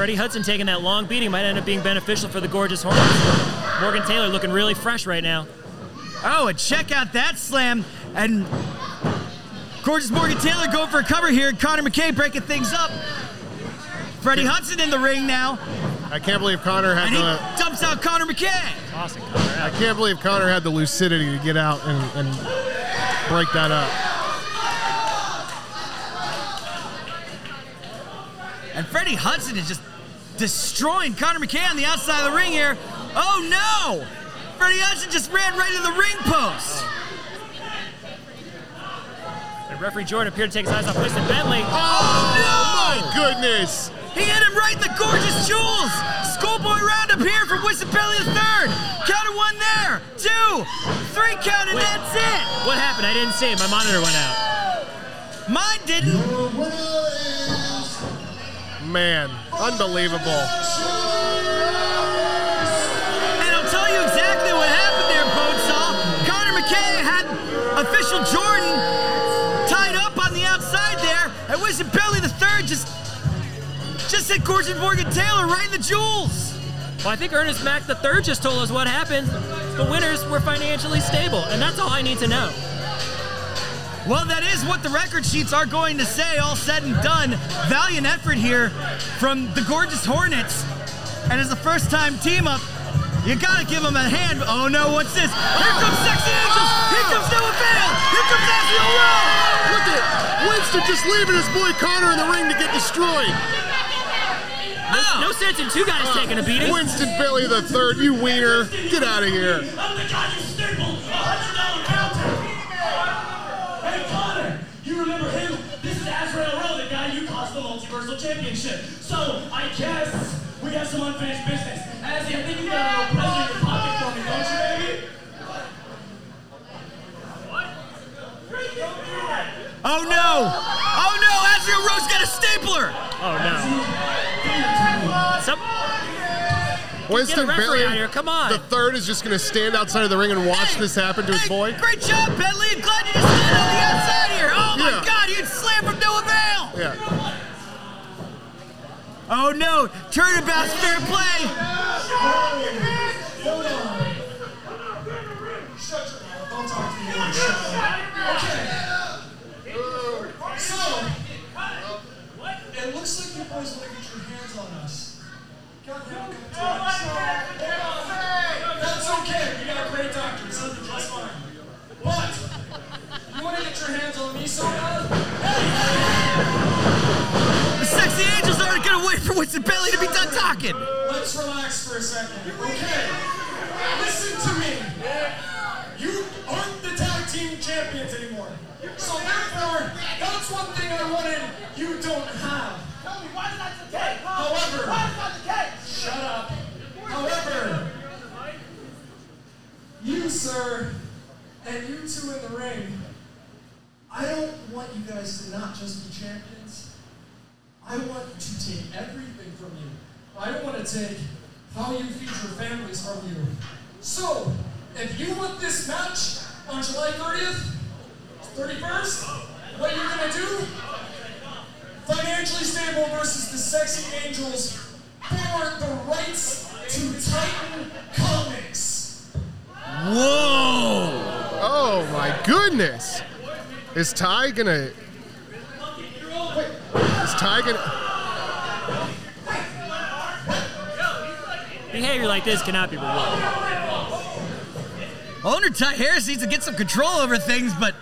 Freddie Hudson taking that long beating might end up being beneficial for the gorgeous Hornets. Morgan Taylor looking really fresh right now. Oh, and check out that slam. And gorgeous Morgan Taylor going for a cover here. Connor McKay breaking things up. Freddie Hudson in the ring now. I can't believe Connor had And he the. dumps out Connor McKay. Tossing Connor I can't believe Connor had the lucidity to get out and, and break that up. And Freddie Hudson is just destroying Connor McKay on the outside of the ring here. Oh no! Freddie Hudson just ran right into the ring post. And referee Jordan appeared to take his eyes off Winston Bentley. Oh, oh no my goodness! He hit him right in the gorgeous jewels. Schoolboy roundup here from Winston Bentley the third. Counted one there, two, three count, and Wait. that's it. What happened? I didn't see it. My monitor went out. Mine didn't. Your winner is Man, unbelievable. And I'll tell you exactly what happened there, Bonesaw. Connor McKay had official Jordan tied up on the outside there, and Winston Bentley the third just just hit Gorgeous Morgan Taylor right in the jewels. Well, I think Ernest Mack III just told us what happened. The winners were financially stable, and that's all I need to know. Well, that is what the record sheets are going to say, all said and done. Valiant effort here from the Gorgeous Hornets. And as a first time team up, you gotta give them a hand. Oh no, what's this? Here comes Sexy Angels! Here comes Noah Vale! Here comes Asriel Rowe! Look at Winston just leaving his boy Connor in the ring to get destroyed. Oh. No sense in two guys taking a beating. Winston Billy the third, you wiener, get out of here. I'm the guy you stapled a hundred dollar counter. Hey Connor, you remember him? This is Azrael Rowe, the guy you cost the multiversal championship. So I guess we got some unfinished business. Azzy, I think you got a little present in your pocket for me, don't you, baby? Oh no! Oh no! Asriel Rowe's got a stapler! Oh no. Some, Winston referee out here, come on. the third is just going to stand outside of the ring and watch Hey, this happen to his hey, boy. Great job, Bentley! I'm glad you just stand on the outside here! My Yeah. god, you'd slam from Noah Vale! Yeah. Oh no! Turnabout's fair play! Hold. Shut your mouth. I'll talk to you later. Shut. Okay. So, it looks like you boys want to get your hands on us. Got that a couple times. That's okay. We got a great doctor. It's under just fine. But, you want to get your hands on me so bad? The sexy angels aren't gonna wait for Winston Bentley to be done talking! Let's relax for a second. Okay. Listen to me. You aren't the tag team champions anymore. So therefore, that's one thing I wanted you don't have. Tell me, why is that the case? However- why is that the case? Shut up. However, you, sir, and you two in the ring, I don't want you guys to not just be champions. I want to take everything from you. I don't want to take how you feed your families from you. So, if you want this match on July 30th, 31st, what you're going to do? Financially Stable versus the Sexy Angels for the rights to Titan Comics. Whoa! Oh my goodness. Is Ty gonna? Is Ty gonna? Behavior like this cannot be rewarded. Owner Ty Harris needs to get some control over things, but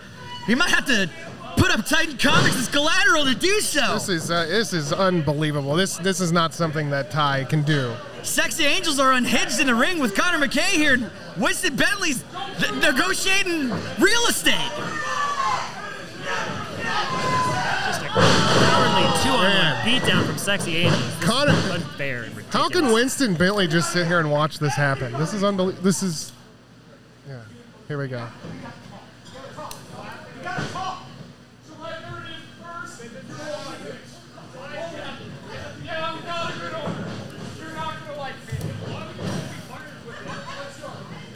he might have to put up Titan Comics as collateral to do so. This is uh, this is unbelievable. This this is not something that Ty can do. Sexy Angels are unhinged in the ring with Connor McKay here. and Winston Bentley's th- negotiating real estate. Cowardly two-on-one Man. beatdown from Sexy. This Connor- unfair and ridiculous. How can Winston Bentley just sit here and watch this happen? This is unbelievable. This is. Yeah. Here we go.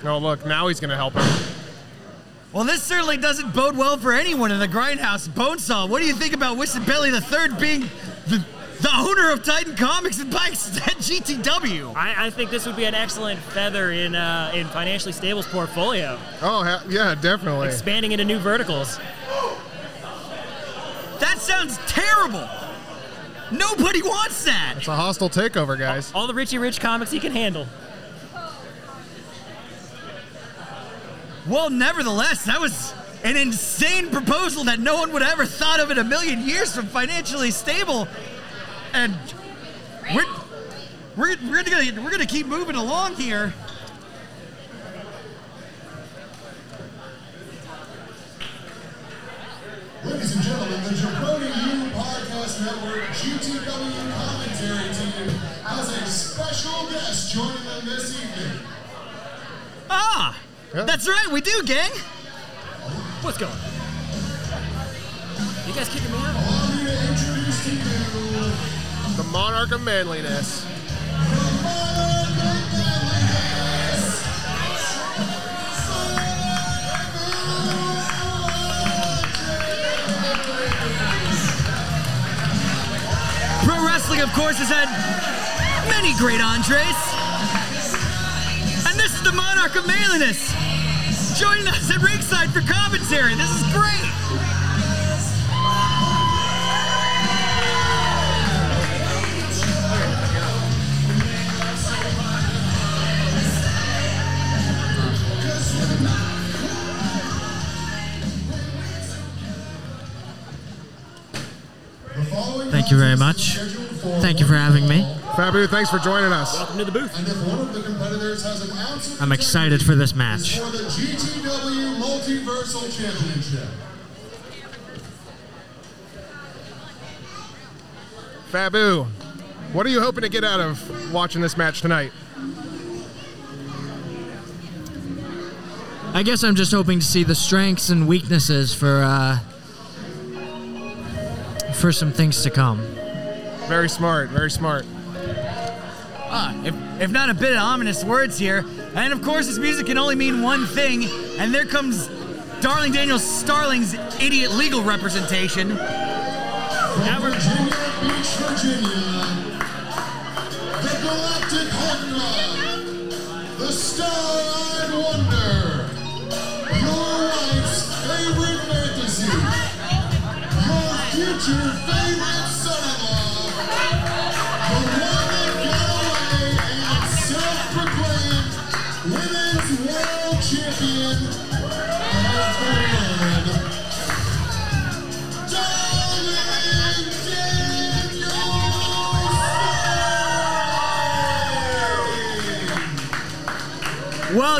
Oh look, now he's gonna help him. Well, this certainly doesn't bode well for anyone in the grindhouse. Bonesaw, what do you think about Winston Bentley III being the, the owner of Titan Comics and by extent GTW? I, I think this would be an excellent feather in uh, in financially stable's portfolio, Oh ha- yeah, definitely. expanding into new verticals. That sounds terrible. Nobody wants that. It's a hostile takeover, guys. All the Richie Rich comics he can handle. Well, nevertheless, that was an insane proposal that no one would ever thought of in a million years from financially stable. And we're we're, we're gonna we're gonna keep moving along here. Ladies and gentlemen, the Jabroni U Podcast Network GTW commentary team has a special guest joining them this evening. Ah, Yeah. that's right, we do, gang. What's going? on? You guys kicking me out? Allow me to introduce to you The monarch of manliness. Pro wrestling, of course, has had many great entrees. And this is the Monarch of Manliness. Joining us at ringside for commentary. This is great. Thank you very much. Thank you for having me. Fall. Fabu, thanks for joining us. Welcome to the booth. And if one of the competitors has an ounce of I'm excited for this match. for the GTW Multiversal Championship. Fabu, what are you hoping to get out of watching this match tonight? I guess I'm just hoping to see the strengths and weaknesses for uh, for some things to come. Very smart, very smart. Ah, if, if not a bit of ominous words here. And of course, this music can only mean one thing. And there comes Darling Daniel Starling's idiot legal representation. From Virginia Beach, Virginia, the Galactic Hawk the Star-Eyed Wonder, your wife's favorite fantasy, your future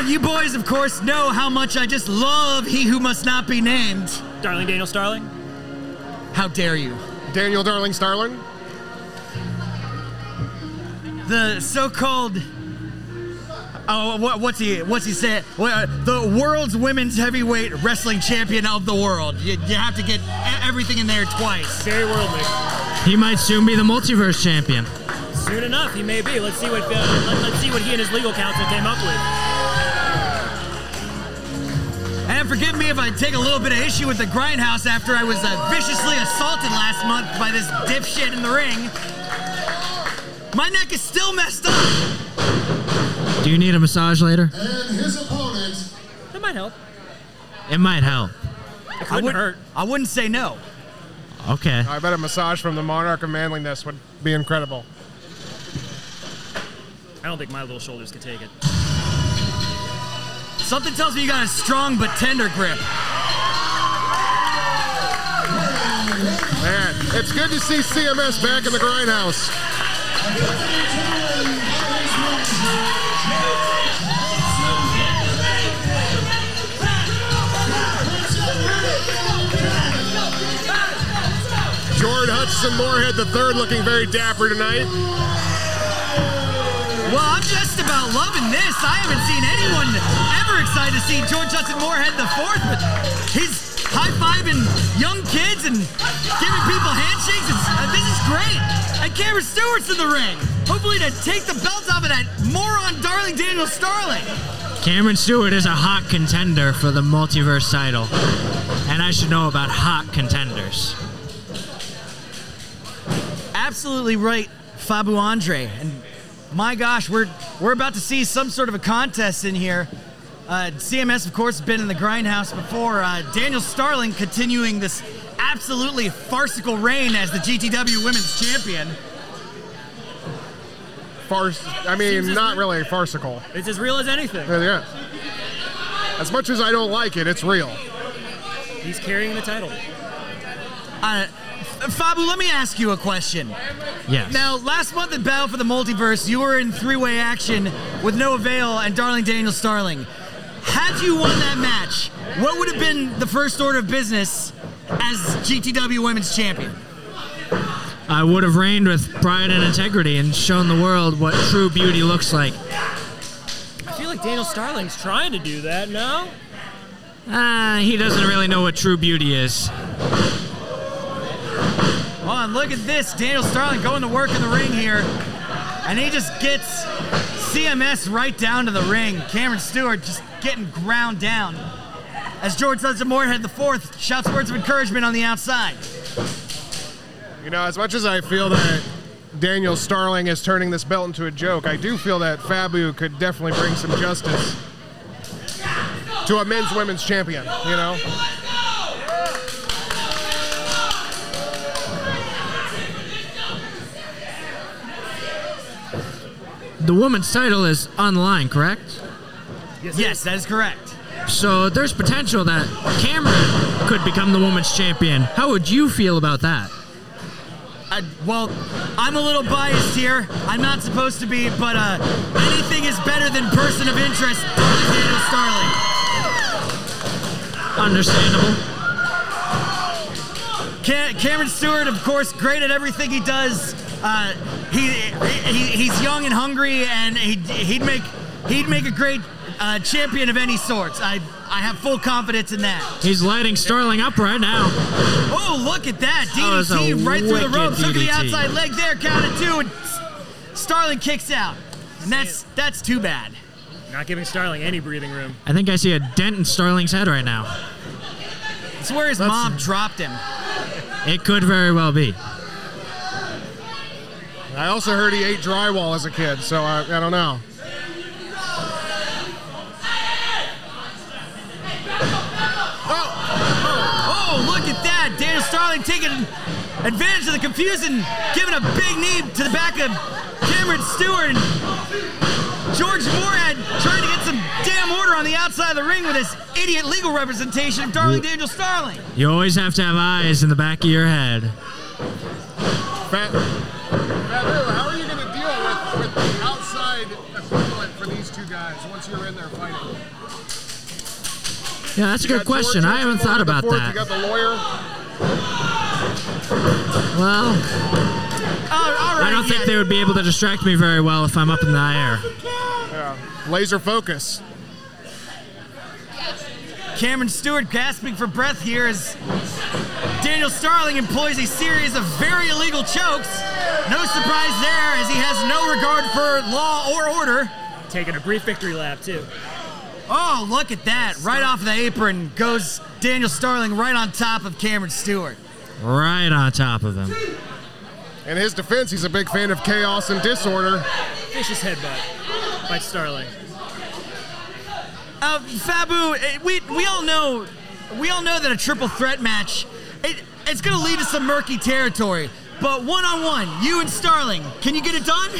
Well, you boys, of course, know how much I just love He Who Must Not Be Named. Darling Daniel Starling. How dare you? Daniel Darling Starling? The so-called oh, what, what's he? What's he say? Well, the world's women's heavyweight wrestling champion of the world. You, you have to get everything in there twice. Very worldly. He might soon be the multiverse champion. Soon enough, he may be. Let's see what uh, let, let's see what he and his legal counsel came up with. Forgive me if I take a little bit of issue with the grindhouse after I was uh, viciously assaulted last month by this dipshit in the ring. My neck is still messed up. Do you need a massage later? and his opponent, That might help. It might help. It couldn't wouldn't hurt. I wouldn't say no. Okay. I bet a massage from the Monarch of Manliness would be incredible. I don't think my little shoulders could take it. Something tells me you got a strong but tender grip. Man, it's good to see CMS back in the grindhouse. Jordan Hudson Moorhead the third looking very dapper tonight. Well, I'm just about loving this. I haven't seen excited to see George Hudson Moorhead the fourth, but he's high-fiving young kids and giving people handshakes. It's, uh, this is great. And Cameron Stewart's in the ring. Hopefully to take the belt off of that moron darling Daniel Starling. Cameron Stewart is a hot contender for the multiverse title. And I should know about hot contenders. Absolutely right, Fabu Andre. And my gosh, we're we're about to see some sort of a contest in here. Uh, CMS, of course, been in the grindhouse before. Uh, Daniel Starling continuing this absolutely farcical reign as the GTW Women's Champion. Farce. I mean, not really farcical. It's as real as anything. Yeah, yeah. As much as I don't like it, it's real. He's carrying the title. Uh, Fabu, let me ask you a question. Yes. Now, last month at Battle for the Multiverse, you were in three-way action with Noah Vale and Darling Daniel Starling. Had you won that match, what would have been the first order of business as GTW Women's Champion? I would have reigned with pride and integrity and shown the world what true beauty looks like. I feel like Daniel Starling's trying to do that, no? Ah, he doesn't really know what true beauty is. Oh, and look at this. Daniel Starling going to work in the ring here. And he just gets CMS right down to the ring. Cameron Stewart just getting ground down. As George Hudson Moorhead the fourth shouts words of encouragement on the outside. You know, as much as I feel that Daniel Starling is turning this belt into a joke, I do feel that Fabu could definitely bring some justice to a men's women's champion, you know? The woman's title is on the line, correct? Yes, that is correct. So there's potential that Cameron could become the woman's champion. How would you feel about that? Uh, well, I'm a little biased here. I'm not supposed to be, but uh, anything is better than person of interest, Daniel Starling. Understandable. Ca- Cameron Stewart, of course, great at everything he does. Uh, he, he he's young and hungry, and he'd, he'd make he'd make a great uh, champion of any sorts. I I have full confidence in that. He's lighting Starling up right now. Oh, look at that That was DDT right through the ropes. Look at the outside leg there, count it two, and Starling kicks out, and that's that's too bad. Not giving Starling any breathing room. I think I see a dent in Starling's head right now. It's where his mom dropped him. It could very well be. I also heard he ate drywall as a kid, so I, I don't know. Daniel Starling taking advantage of the confusion, giving a big knee to the back of Cameron Stewart. And George Moorhead trying to get some damn order on the outside of the ring with this idiot legal representation of Darling Daniel Starling. You always have to have eyes in the back of your head. Fat, Fabu, how are you going to deal with, with the outside equivalent for these two guys once you're in there fighting? Yeah, that's a You good got George question. I haven't thought about fourth, that. You got the lawyer. Well, Oh, all right. I don't think they would be able to distract me very well if I'm up in the air. Yeah. Laser focus. Cameron Stewart gasping for breath here as Daniel Starling employs a series of very illegal chokes. No surprise there as he has no regard for law or order. Taking a brief victory lap, too. Oh, look at that. Right off the apron goes Daniel Starling right on top of Cameron Stewart. Right on top of him. In his defense, he's a big fan of chaos and disorder. Vicious headbutt by Starling. Uh, Fabu, eh, we we all know we all know that a triple threat match. It, it's going to lead to some murky territory. But one on one, you and Starling, can you get it done?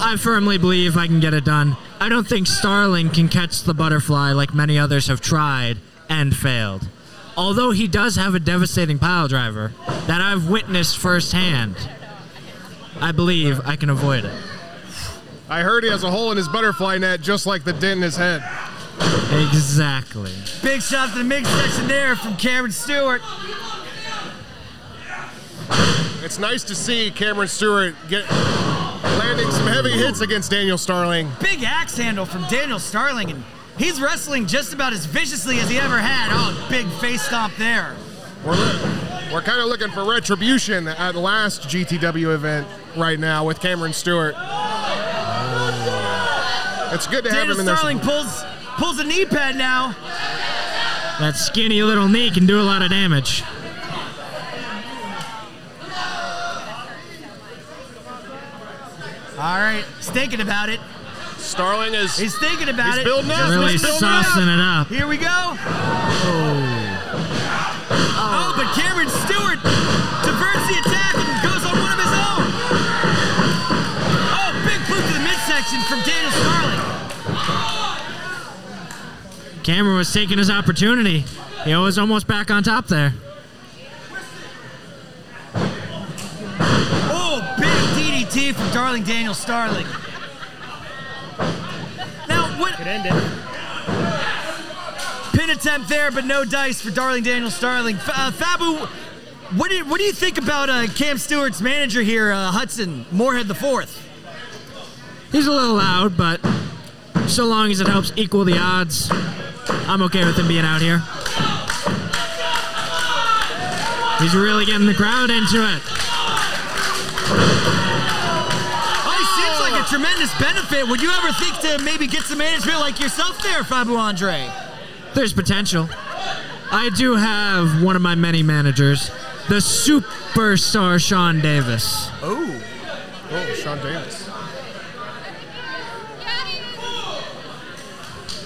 I firmly believe I can get it done. I don't think Starling can catch the butterfly like many others have tried and failed. Although he does have a devastating pile driver that I've witnessed firsthand, I believe I can avoid it. I heard he has a hole in his butterfly net just like the dent in his head. Exactly. Big shot to the mid section there from Cameron Stewart. It's nice to see Cameron Stewart get landing some heavy hits against Daniel Starling. Big axe handle from Daniel Starling, and he's wrestling just about as viciously as he ever had. Oh, big face stomp there. We're, we're kind of looking for retribution at last GTW event right now with Cameron Stewart. It's good to have him in there. Starling pulls pulls a knee pad now. That skinny little knee can do a lot of damage. All right, he's thinking about it. Starling is He's thinking about He's it. building up. Just Really He's building saucing it up. Here we go. Oh. oh. but Cameron Stewart diverts the attack and goes on one of his own. Oh, big boot to the midsection from Daniel Starling. Cameron was taking his opportunity. He was almost back on top there. Oh, big DDT from Darling Daniel Starling. Now, what Could end it. pin attempt there, but no dice for Darling Daniel Starling. Uh, Fabu, what do, you, what do you think about uh, Cam Stewart's manager here, uh, Hudson Moorhead the fourth? He's a little loud, but so long as it helps equal the odds, I'm okay with him being out here. He's really getting the crowd into it. Tremendous benefit. Would you ever think to maybe get some management like yourself there, Fabu Andre? There's potential. I do have one of my many managers, the superstar Sean Davis. Oh, oh, Sean Davis.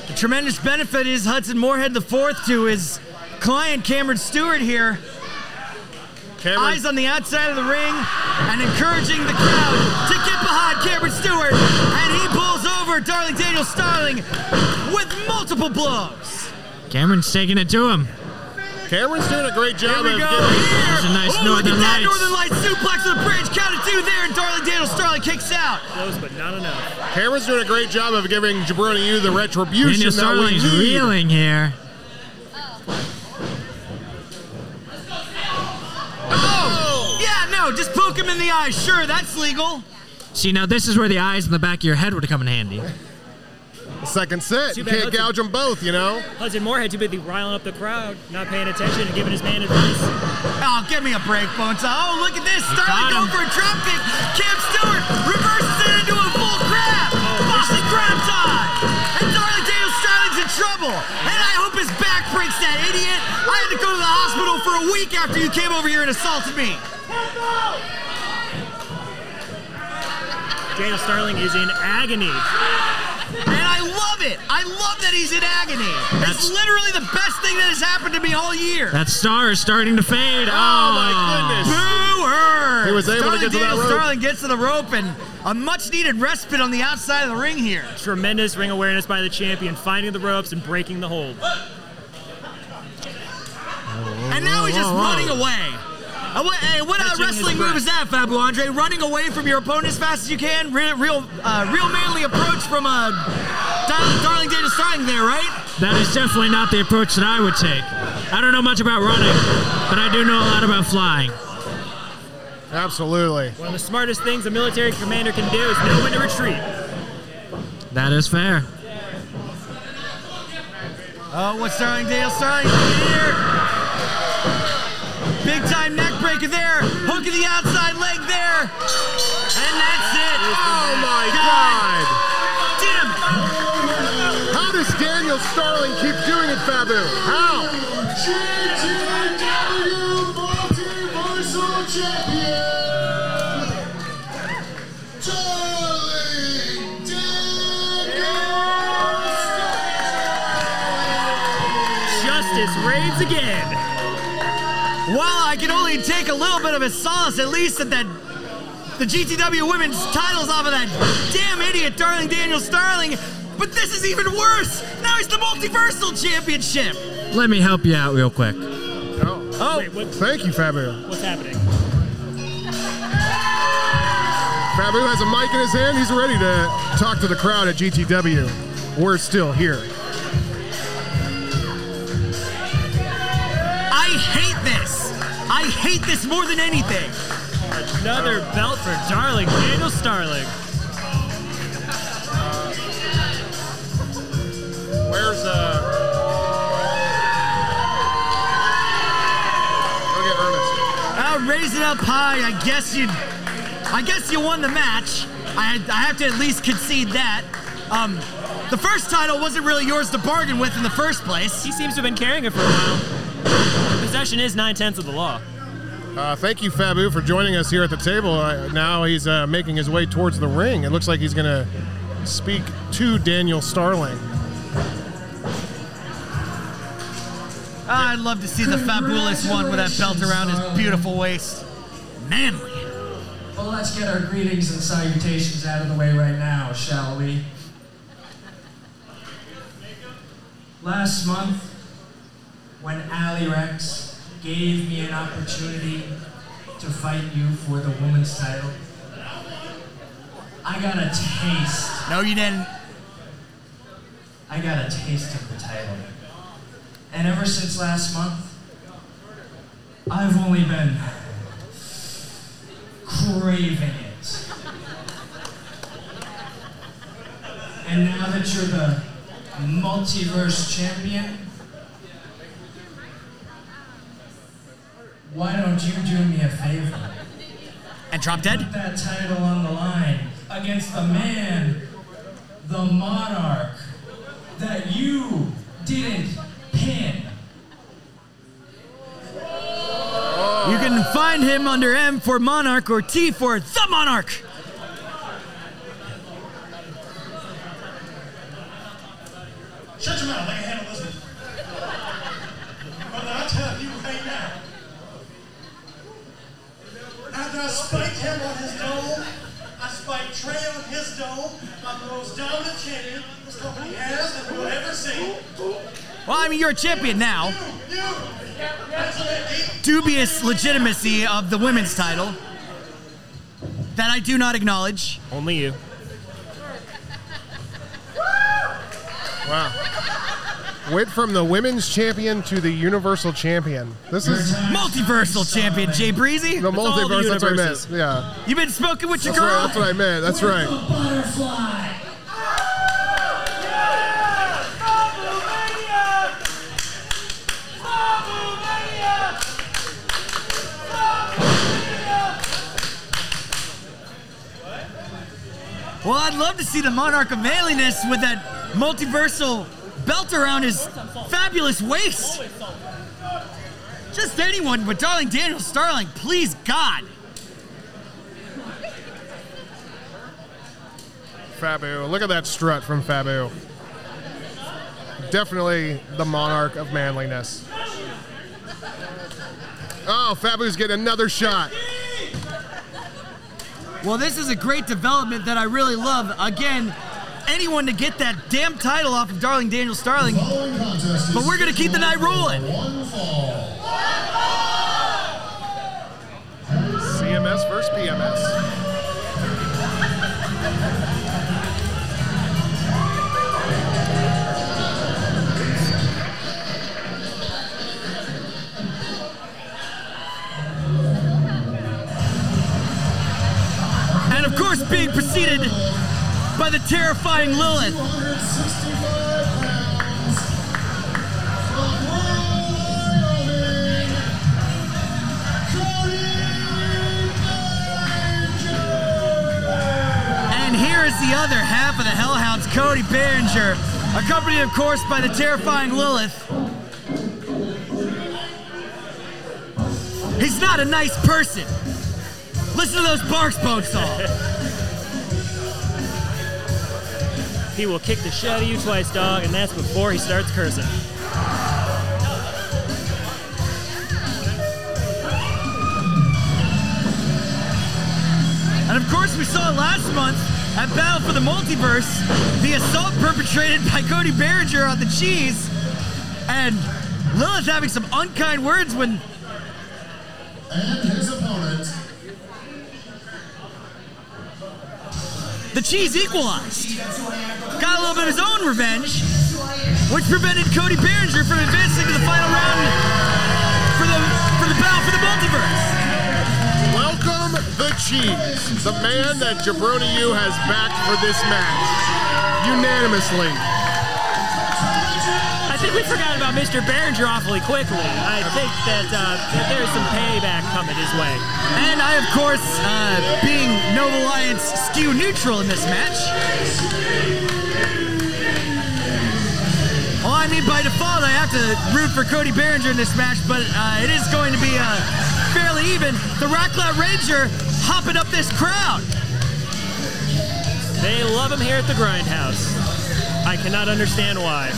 The tremendous benefit is Hudson Moorhead the fourth to his client Cameron Stewart here. Cameron, Eyes on the outside of the ring and encouraging the crowd to get behind Cameron Stewart. And he pulls over Darling Daniel Starling with multiple blows. Cameron's taking it to him. Cameron's doing a great Here job we of go. getting. Here. There's a nice oh, look Northern at that Lights. Northern Lights suplex to the bridge. Count of two there, and Darling Daniel Starling kicks out. Close, but not enough. Cameron's doing a great job of giving Jabroni you the retribution Daniel that we Starling's need. reeling here. Oh, yeah, no, just poke him in the eye. Sure, that's legal. See, now this is where the eyes in the back of your head would come in handy. Second set. You Too bad can't Hudson- gouge them both, you know? Hudson Moorhead too busy riling up the crowd, not paying attention and giving his man advice. Oh, give me a break, Bones. Oh, look at this. got Starling him. going for a drop kick. Cam Stewart reverses it into a full grab. Boston crab time. And Darling Daniel Starling's in trouble. And I hope his back breaks that idiot. I had to go to the hospital for a week after you came over here and assaulted me. Daniel Starling is in agony. And I love it. I love that he's in agony. That's- it's literally the best thing that has happened to me all year. That star is starting to fade. Oh, oh my goodness. Boo her! He was able to Starling get to that rope. Starling gets to the rope and a much needed respite on the outside of the ring here. Tremendous ring awareness by the champion, finding the ropes and breaking the hold. And now he's just whoa, whoa. running away. Uh, what, hey, what uh, wrestling move is that, Fabu Andre? Running away from your opponent as fast as you can? Real, real, uh, real manly approach from uh, Dar- Darling Daniel Starling there, right? That is definitely not the approach that I would take. I don't know much about running, but I do know a lot about flying. Absolutely. One of the smartest things a military commander can do is know when to retreat. That is fair. Oh, what's Starling Daniel Starling again. while I can only take a little bit of a solace, at least that that the GTW Women's titles off of that damn idiot Darling Daniel Starling, but this is even worse. Now he's the Multiversal Championship. Let me help you out real quick. Oh, Oh, Wait, what, thank you, Fabio. what's happening? Fabio has a mic in his hand. He's ready to talk to the crowd at GTW. We're still here. I hate this more than anything. Another belt for Darling Daniel Starling. Where's uh? Go get Ernest. I'll raise it up high. I guess you, I guess you won the match. I, I have to at least concede that. Um, the first title wasn't really yours to bargain with in the first place. He seems to have been carrying it for a while. Possession is nine tenths of the law. Uh, thank you, Fabu, for joining us here at the table. Uh, now he's uh, making his way towards the ring. It looks like he's going to speak to Daniel Starling. I'd love to see the fabulous one with that belt around his beautiful waist. Manly. Well, let's get our greetings and salutations out of the way right now, shall we? Last month, when Ali Rex gave me an opportunity to fight you for the women's title, I got a taste. No, you didn't. I got a taste of the title. And ever since last month, I've only been craving it. And now that you're the multiverse champion, why don't you do me a favor? And drop dead? Put that title on the line against the man, the monarch, that you didn't pin. You can find him under M for Monarch or T for The Monarch. Shut your mouth. I can handle this one. But I'll tell you right now. After I spiked him on his dome, I spiked Trey on his dome. I'm the most dominant champion this company has and will ever see. Well, I mean, you're a champion now. You, you, that's a deep Dubious legitimacy of the women's title that I do not acknowledge. Only you. Wow. Went from the women's champion to the universal champion. This is Multiversal champion Jay Breezy. the all the multiverse. That's what I meant. Yeah, You've been smoking with your that's, right, girl? that's what I meant. That's right. Butterfly! Well, I'd love to see the Monarch of Manliness with that multiversal belt around his fabulous waist. Just anyone but darling Daniel Starling, please God. Fabu. Look at that strut from Fabu. Definitely the monarch of manliness. Oh, Fabu's getting another shot. Well, this is a great development that I really love. Again, anyone to get that damn title off of darling Daniel Starling. But we're gonna keep the night rolling. CMS versus PMS. Being preceded by the terrifying Lilith. 265 pounds. From Wyoming, Cody Behringer. And here is the other half of the Hellhounds, Cody Behringer, accompanied, of course, by the terrifying Lilith. He's not a nice person. Listen to those barks boats He will kick the shit out of you twice, dog, and that's before he starts cursing. And of course, we saw last month at Battle for the Multiverse the assault perpetrated by Cody Behringer on the cheese, and Lilith having some unkind words when. The cheese equalized. Got a little bit of his own revenge, which prevented Cody Behringer from advancing to the final round for the for the battle for the multiverse. Welcome the Cheese, the man that Jabroni U has backed for this match. Unanimously. I think we forgot about Mr. Behringer awfully quickly. I think that, uh, that there's some payback coming his way. And I, of course, uh, being Nova Alliance skew neutral in this match. Well, I mean, by default, I have to root for Cody Behringer in this match, but uh, it is going to be uh, fairly even. The Rocklet Ranger hopping up this crowd. They love him here at the Grindhouse. I cannot understand why.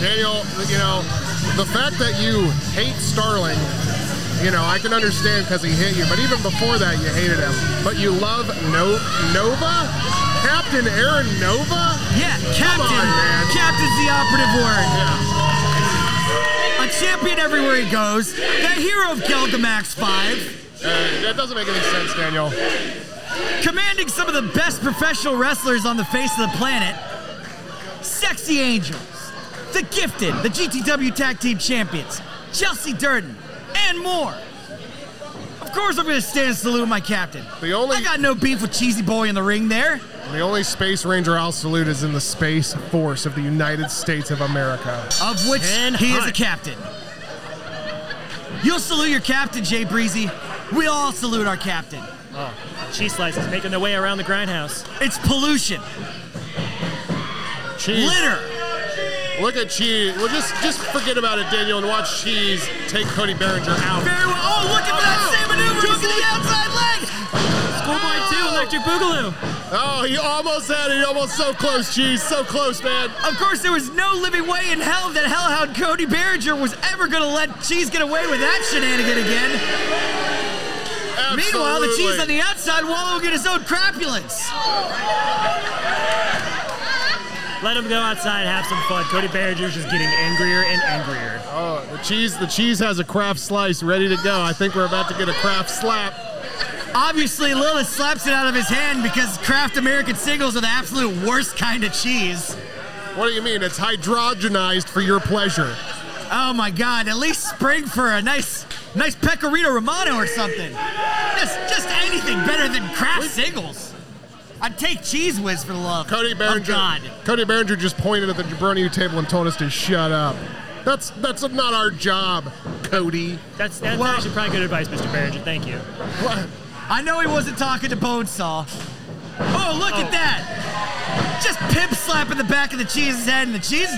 Daniel, you know, the fact that you hate Starling, you know, I can understand because he hit you, but even before that, you hated him. But you love no- Nova? Captain Aaron Nova? Yeah, Captain. on. Captain's the operative word. Yeah. A champion everywhere he goes. The hero of Gilgamax 5. Uh, that doesn't make any sense, Daniel. commanding some of the best professional wrestlers on the face of the planet. Sexy Angels, The Gifted, the GTW Tag Team Champions, Chelsea Durden, and more. Of course, I'm going to stand and salute my captain. The only- I got no beef with Cheesy Boy in the ring there. The only Space Ranger I'll salute is in the Space Force of the United States of America. of which Ken he is a captain. You'll salute your captain, Jay Breezy. We all salute our captain. Oh, cheese slices making their way around the Grindhouse. It's pollution, Cheese. litter. Look at Cheese. Well, just just forget about it, Daniel, and watch Cheese take Cody Behringer out. Very well. Oh, looking for that Oh, same maneuver. just Look at the outside leg. Schoolboy 2, Electric Boogaloo. Oh, he almost had it. He almost so close, Cheese. So close, man. Of course, there was no living way in hell that Hellhound Cody Behringer was ever going to let Cheese get away with that shenanigan again. Absolutely. Meanwhile, the Cheese on the outside wallowing in his own crapulence. Let him go outside, have some fun. Cody Behringer's just getting angrier and angrier. Oh, the cheese. The cheese has a Kraft slice ready to go. I think we're about to get a craft slap. Obviously, Lilith slaps it out of his hand because Kraft American singles are the absolute worst kind of cheese. What do you mean? It's hydrogenized for your pleasure. Oh my God! At least spring for a nice, nice pecorino romano or something. Just, just anything better than Kraft singles. I'd take Cheez Whiz for the love Cody of Behringer. God. Cody Behringer just pointed at the Jabroni table and told us to shut up. That's that's not our job, Cody. That's, that's Well- actually probably good advice, Mr. Behringer. Thank you. What? I know he wasn't talking to Bonesaw. Oh, look at oh. that! Just pimp slapping the back of the cheese's head, and the cheese is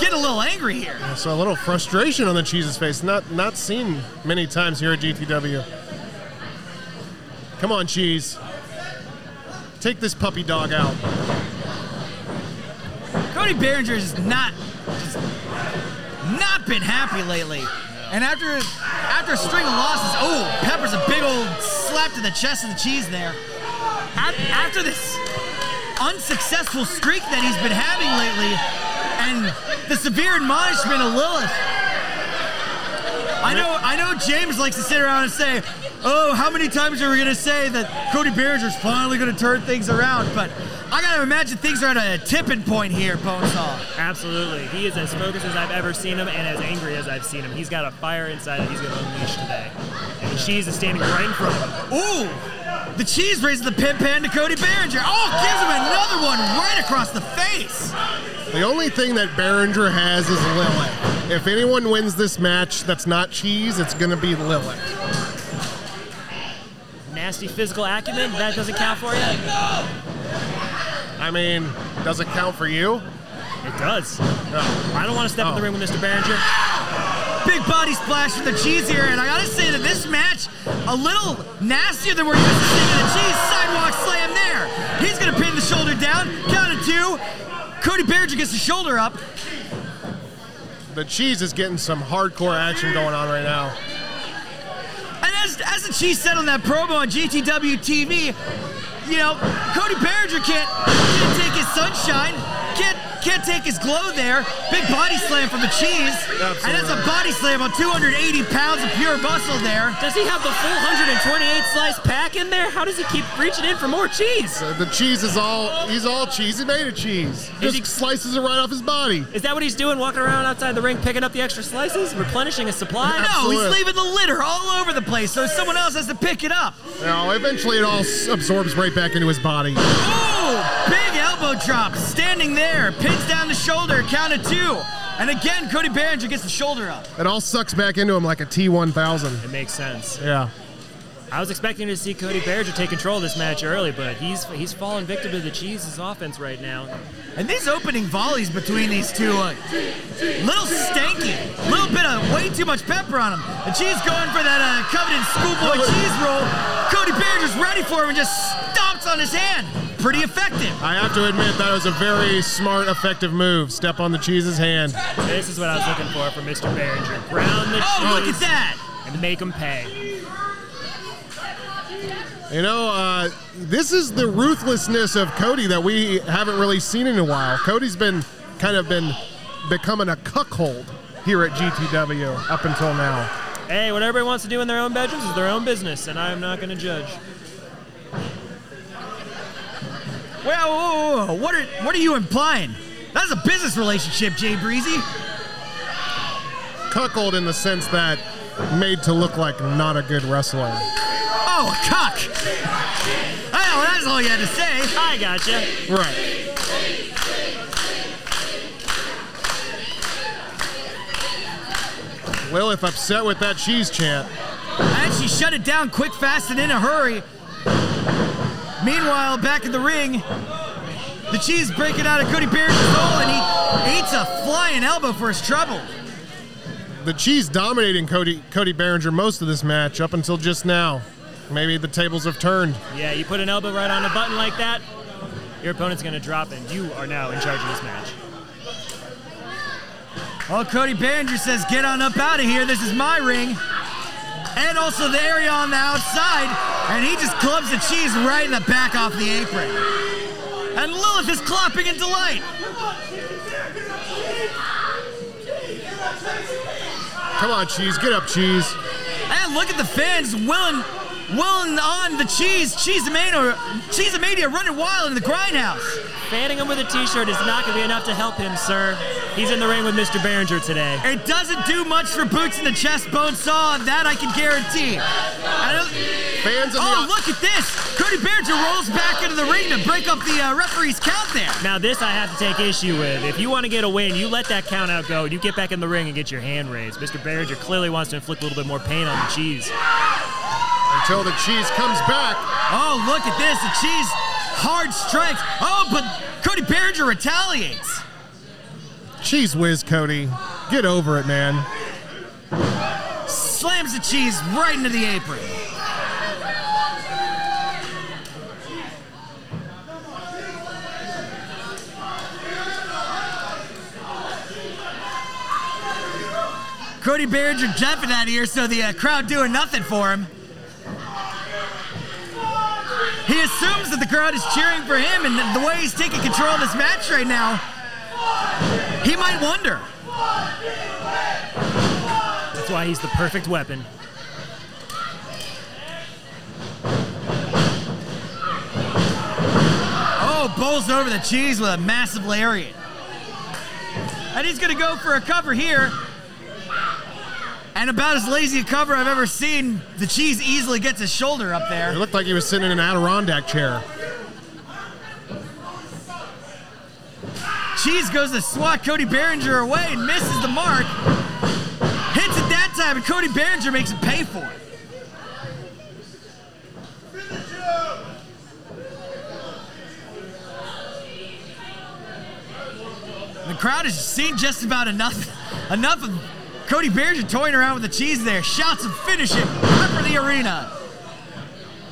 getting a little angry here. So a little frustration on the cheese's face. Not not seen many times here at GTW. Come on, cheese. Take this puppy dog out. Cody Behringer has not, just not been happy lately. And after after a string of losses, oh, Pepper's a big old slap to the chest of the cheese there. After this unsuccessful streak that he's been having lately, and the severe admonishment of Lilith. I know, I know. James likes to sit around and say, "Oh, how many times are we gonna say that Cody Behringer's finally gonna turn things around?" But I gotta imagine things are at a tipping point here, Bonesaw. Absolutely. He is as focused as I've ever seen him and as angry as I've seen him. He's got a fire inside that he's going to unleash today. And she's standing right in front of him. Ooh, the cheese raises the pin pan to Cody Behringer. Oh, gives him another one right across the face. The only thing that Behringer has is Lilith. If anyone wins this match that's not cheese, it's gonna be Lilith. Nasty physical acumen, that doesn't count for you? I mean, does it count for you? It does. Oh. I don't want to step in the Oh. ring with Mr. Behringer. Big body splash for the cheese here, and I gotta say that this match a little nastier than we're used to seeing in the cheese. Sidewalk slam there. He's gonna pin the shoulder down. Count of two. Cody Behringer gets the shoulder up. The cheese is getting some hardcore action going on right now. as, as the Cheese said on that promo on GTW TV, you know, Cody Behringer can't, can't take his sunshine, can't can't take his glow there. Big body slam from the Cheese, and that's a body slam on 280 pounds of pure muscle there. Does he have the full 128 slice pack in there? How does he keep reaching in for more cheese? Uh, The cheese is all, he's all cheese. He made of cheese. Just he- slices it right off his body. Is that what he's doing, walking around outside the ring, picking up the extra slices, replenishing his supply? No, he's leaving the litter all over the place, so someone else has to pick it up. No, eventually it all absorbs right back into his body. Big elbow drop, standing there, pins down the shoulder, count of two. And again, Cody Behringer gets the shoulder up. It all sucks back into him like a T1000. It makes sense. Yeah. I was expecting to see Cody Berger take control of this match early, but he's he's fallen victim to the Cheese's offense right now. And these opening volleys between these two, uh, little stanky, little bit of way too much pepper on them. The cheese going for that uh, coveted schoolboy cheese roll. Cody Behringer's ready for him and just stomps on his hand. Pretty effective. I have to admit that was a very smart, effective move. Step on the cheese's hand. This is what I was looking for from Mr. Behringer. Ground the Oh, look cheese at that. and make him pay. You know, uh, this is the ruthlessness of Cody that we haven't really seen in a while. Cody's been kind of been becoming a cuckold here at GTW up until now. Hey, what everybody wants to do in their own bedrooms is their own business, and I'm not going to judge. Well, whoa, whoa, whoa. what are what are you implying? That's a business relationship, Jay Breezy. Cuckold in the sense that made to look like not a good wrestler. Oh, a cuck. Well, that's all you had to say. I gotcha. Right. Lilith upset with that cheese chant. And she shut it down quick, fast, and in a hurry. Meanwhile, back in the ring, the cheese breaking out of Cody Barron's goal, and he eats a flying elbow for his trouble. The cheese dominating Cody Cody Behringer most of this match up until just now. Maybe the tables have turned. Yeah, you put an elbow right on a button like that, your opponent's going to drop, and you are now in charge of this match. Well, Cody Behringer says, get on up out of here. This is my ring. And also the area on the outside. And he just clubs the cheese right in the back off the apron. And Lilith is clapping in delight. Come on, cheese, get up, cheese. And look at the fans willing, willing on the cheese. Cheese Mania, Cheese Mania running wild in the grindhouse. Fanning him with a t-shirt is not going to be enough to help him, sir. He's in the ring with Mr. Behringer today. It doesn't do much for boots in the chest bone saw, that I can guarantee. I don't- Fans of oh, the look at this! Cody Behringer rolls back into the ring to break up the uh, referee's count there. Now this I have to take issue with. If you want to get a win, you let that count out go. You get back in the ring and get your hand raised. Mr. Behringer clearly wants to inflict a little bit more pain on the cheese. Until the cheese comes back. Oh, look at this! The cheese hard strikes. Oh, but Cody Behringer retaliates. Cheese whiz, Cody. Get over it, man. Slams the cheese right into the apron. Cody Behringer jumping out of here, so the uh, crowd doing nothing for him. Assumes that the crowd is cheering for him, and the way he's taking control of this match right now, he might wonder. That's why he's the perfect weapon. Oh, bowls over the cheese with a massive lariat. And he's going to go for a cover here. And about as lazy a cover I've ever seen. The cheese easily gets his shoulder up there. It looked like he was sitting in an Adirondack chair. Cheese goes to swat Cody Behringer away and misses the mark. Hits it that time, and Cody Behringer makes him pay for it. The crowd has seen just about enough, enough of Cody Behringer toying around with the cheese there. Shouts and finish it. Pepper the arena.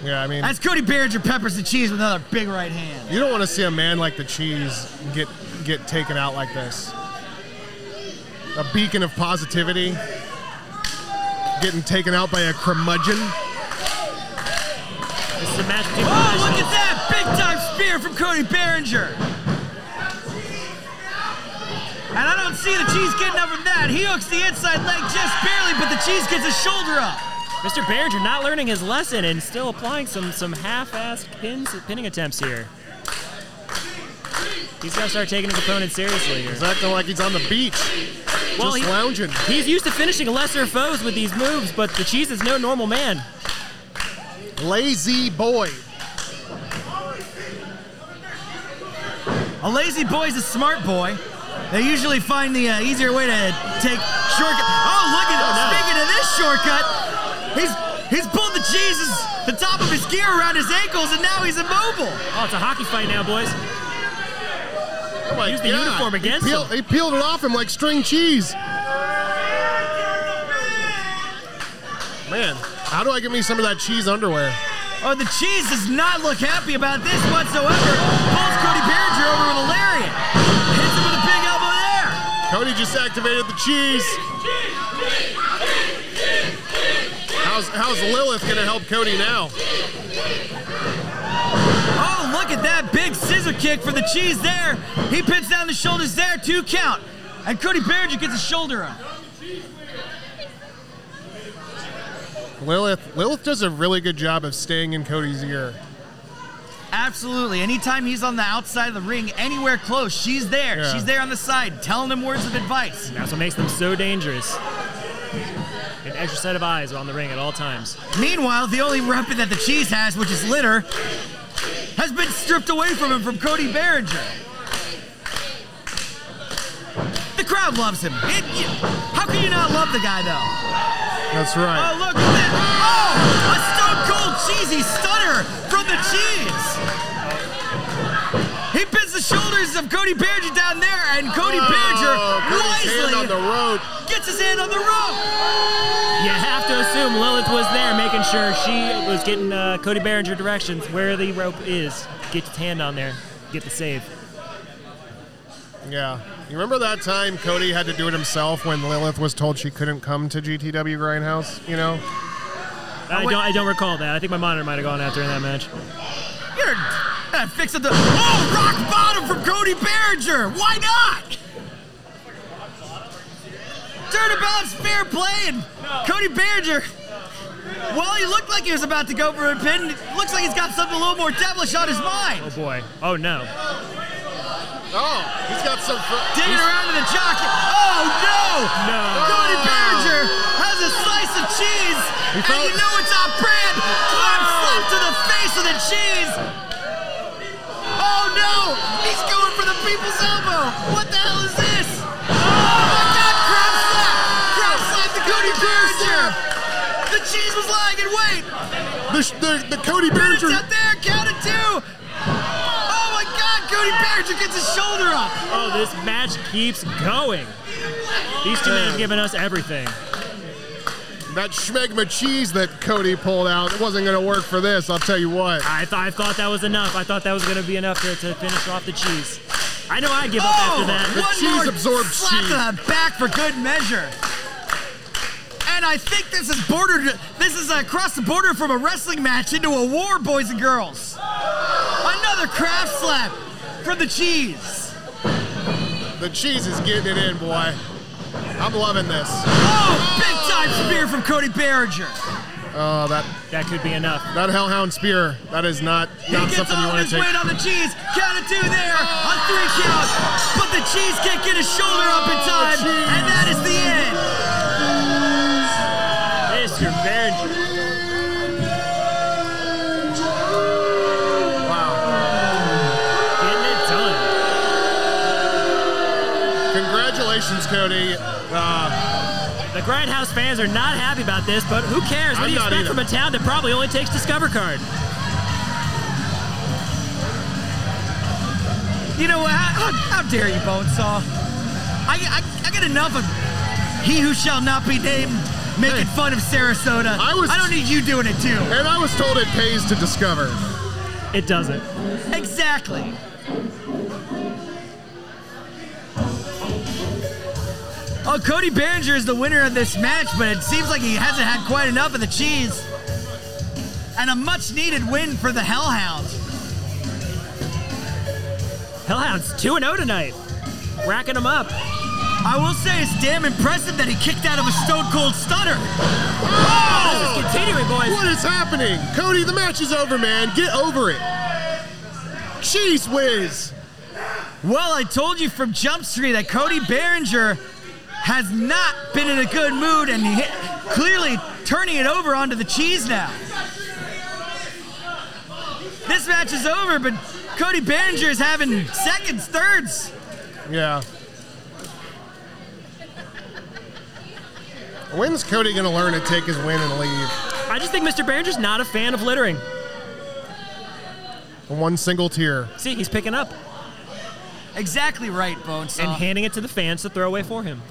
Yeah, I mean, That's Cody Behringer peppers the cheese with another big right hand. you don't want to see a man like the cheese get get taken out like this. A beacon of positivity. getting taken out by a curmudgeon. This is a match Oh, look at that! Big time spear from Cody Behringer. And I don't see the cheese getting up from that. He hooks the inside leg just barely, but the cheese gets his shoulder up. Mr. Behringer not learning his lesson and still applying some some half-assed pins pinning attempts here. He's got to start taking his opponent seriously here. He's acting like he's on the beach, Well, just he- lounging. He's used to finishing lesser foes with these moves, but the cheese is no normal man. Lazy boy. A lazy boy is a smart boy. They usually find the uh, easier way to take shortcut. Oh, look at no. Speaking of this shortcut, he's he's pulled the cheeses, the top of his gear around his ankles, and now he's immobile. Oh, it's a hockey fight now, boys. Oh my Use the God. uniform against he peeled, him. He peeled it off him like string cheese. Man, how do I get me some of that cheese underwear? Oh, the cheese does not look happy about this whatsoever. Pulls Cody just activated the cheese. How's, how's Lilith gonna help Cody now? Oh, look at that big scissor kick for the cheese there. He pins down the shoulders there, two count. And Cody Behringer gets a shoulder up. Lilith Lilith does a really good job of staying in Cody's ear. Absolutely. Anytime he's on the outside of the ring, anywhere close, she's there. Yeah. She's there on the side, telling him words of advice. That's what makes them so dangerous. An extra set of eyes on the ring at all times. Meanwhile, the only weapon that the cheese has, which is litter, has been stripped away from him from Cody Behringer. The crowd loves him. It- you- how can you not love the guy, though? That's right. Oh, look at that. Oh, a stone cold cheesy stunner from the cheese. He pins the shoulders of Cody Behringer down there, and Cody Oh, Behringer Cody's hand on wisely the rope. gets his hand on the rope. You have to assume Lilith was there making sure she was getting uh, Cody Behringer directions where the rope is. Get his hand on there, get the save. Yeah. You remember that time Cody had to do it himself when Lilith was told she couldn't come to GTW Grindhouse? You know? I don't, I don't recall that. I think my monitor might have gone out in that match. You're uh, fixing the. Oh, rock bottom from Cody Behringer. Why not? Turnabout's fair play, and Cody Behringer. Well, he looked like he was about to go for a pin, looks like he's got something a little more devilish on his mind. Oh boy. Oh no. Oh, he's got some. Fr- Digging around in the jockey. Oh no! No. Cody Behringer has a slice of cheese, and felt- you know it's off brand. Arm slap to the face of the cheese. Oh no! He's going for the people's elbow. What the hell is this? Oh my God! Crab slap! Crab slap to Cody Behringer. The cheese was lying in wait. the, the, the Cody Pin it Behringer. up there. Count it two. Oh my God! Cody Behringer gets his shoulder up. Oh, this match keeps going. These two men have given us everything. That schmegma cheese that Cody pulled out, it wasn't going to work for this, I'll tell you what. I thought I thought that was enough. I thought that was going to be enough to, to finish off the cheese. I know I'd give up Oh, after that. one cheese more absorbed slap cheese. to the back for good measure. And I think this is bordered. This is across the border from a wrestling match into a war, boys and girls. Another craft slap from the cheese. The cheese is getting it in, boy. I'm loving this. Oh, big time spear from Cody Behringer. Oh, that That could be enough. that Hellhound spear, that is not, He not gets something you want to take. weight on the cheese. Count of two there. on three count. But the cheese can't get his shoulder up in time. Oh, and that is the end. Mr. Behringer. Uh, House fans are not happy about this, but who cares? What I'm do you expect either. from a town that probably only takes Discover Card? You know what? How, how dare you, Bonesaw? I, I, I get enough of he who shall not be named making Hey. fun of Sarasota. I was- I don't need you doing it too. and I was told it pays to discover. It doesn't. Exactly. Oh, Cody Behringer is the winner of this match, but it seems like he hasn't had quite enough of the cheese. And a much needed win for the Hellhound. Hellhound's 2 0 tonight. Racking them up. I will say it's damn impressive that he kicked out of a stone cold stunner. Oh! This is oh! continuing, boys. What is happening? Cody, the match is over, man. Get over it. Cheese whiz. Well, I told you from Jump Street that Cody Behringer has not been in a good mood and he clearly turning it over onto the cheese now. This match is over, but Cody Behringer is having seconds, thirds. Yeah. When's Cody gonna learn to take his win and leave? I just think Mr. Behringer's not a fan of littering. One single tear. See, he's picking up Exactly right, Bonesaw. and handing it to the fans to throw away for him.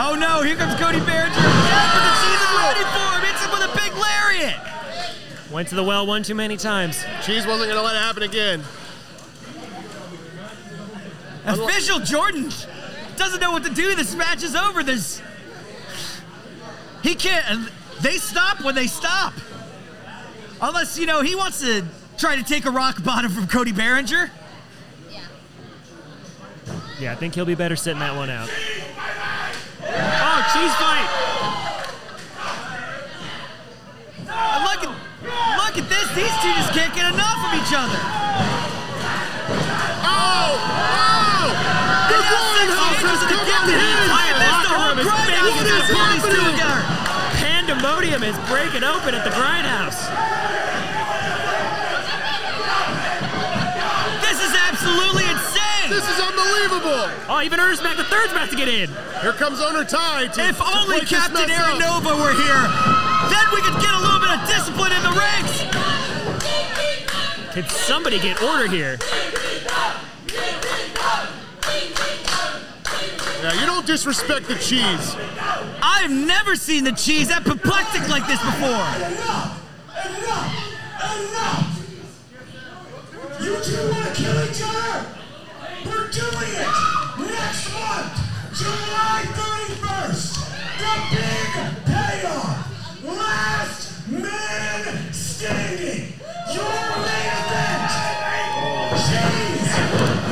Oh no. here comes Cody Behringer. Yeah, but the cheese is ready for him. Hits him with a big lariat. Went to the well one too many times. Cheese wasn't gonna let it happen again. Official Jordan doesn't know what to do. This match is over. There's. He can't. They stop when they stop. Unless, you know, he wants to try to take a rock bottom from Cody Behringer. Yeah, Yeah, I think he'll be better sitting that one out. Oh, cheese fight! And look at, look at this. These two just can't get enough of each other. Oh! Oh! oh the grindhouse has come to him! I missed the whole Locker room is is What is happening? Pandemonium is breaking open at the grindhouse. Oh, even Ernest Mac the third's about to get in. Here comes Owner Ty to If to only Captain mess Aaron. Nova were here, then we could get a little bit of discipline in the ranks. Can somebody get order here? Yeah, you don't disrespect the cheese. I've never seen the cheese apoplectic like this before. Enough! Enough! Enough! You two want to kill each other? We're doing it! Next month, July 31st, the big payoff! Last man standing! Your main event! Cheese!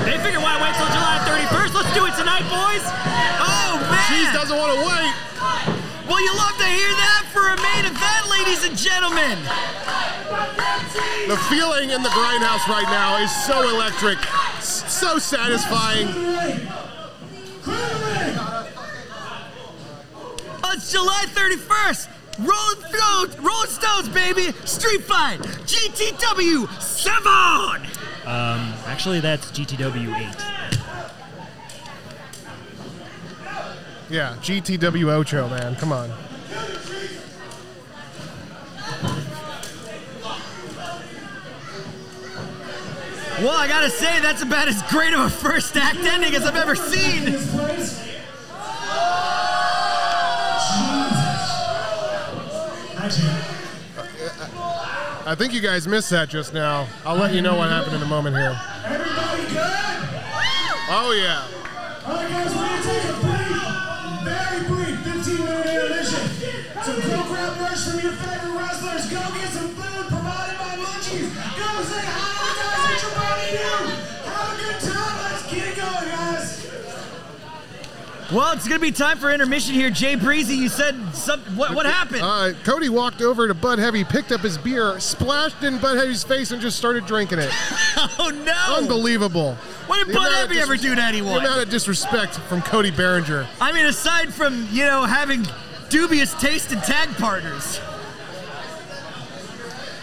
They figure why wait till July 31st? Let's do it tonight, boys. Oh man! Cheese doesn't want to wait. Well, you love to hear that for a main event, ladies and gentlemen. The feeling in the grindhouse right now is so electric, so satisfying. Oh, it's July 31st. Rolling Stones, Rolling Stones, baby. Street Fight, GTW 7. Um, actually, that's GTW 8. Yeah, GTW Ocho, man. Come on. Well, I gotta say, that's about as great of a first act ending as I've ever seen. This place. I think you guys missed that just now. I'll let you know what happened in a moment here. Everybody good? Oh, yeah. All right, guys, we're gonna take a Well, it's gonna be time for intermission here. Jay Breezy, you said some. What, what happened? Uh, Cody walked over to Bud Heavy, picked up his beer, splashed in Bud Heavy's face, and just started drinking it. oh no! Unbelievable. What did The Bud Heavy ever disres- do to The anyone? amount of disrespect from Cody Behringer. I mean, aside from you know having dubious taste in tag partners.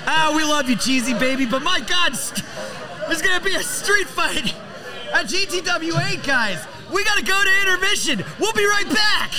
Ah, we love you, cheesy baby, but my God, there's gonna be a street fight at GTW8, guys. We gotta go to intermission. We'll be right back.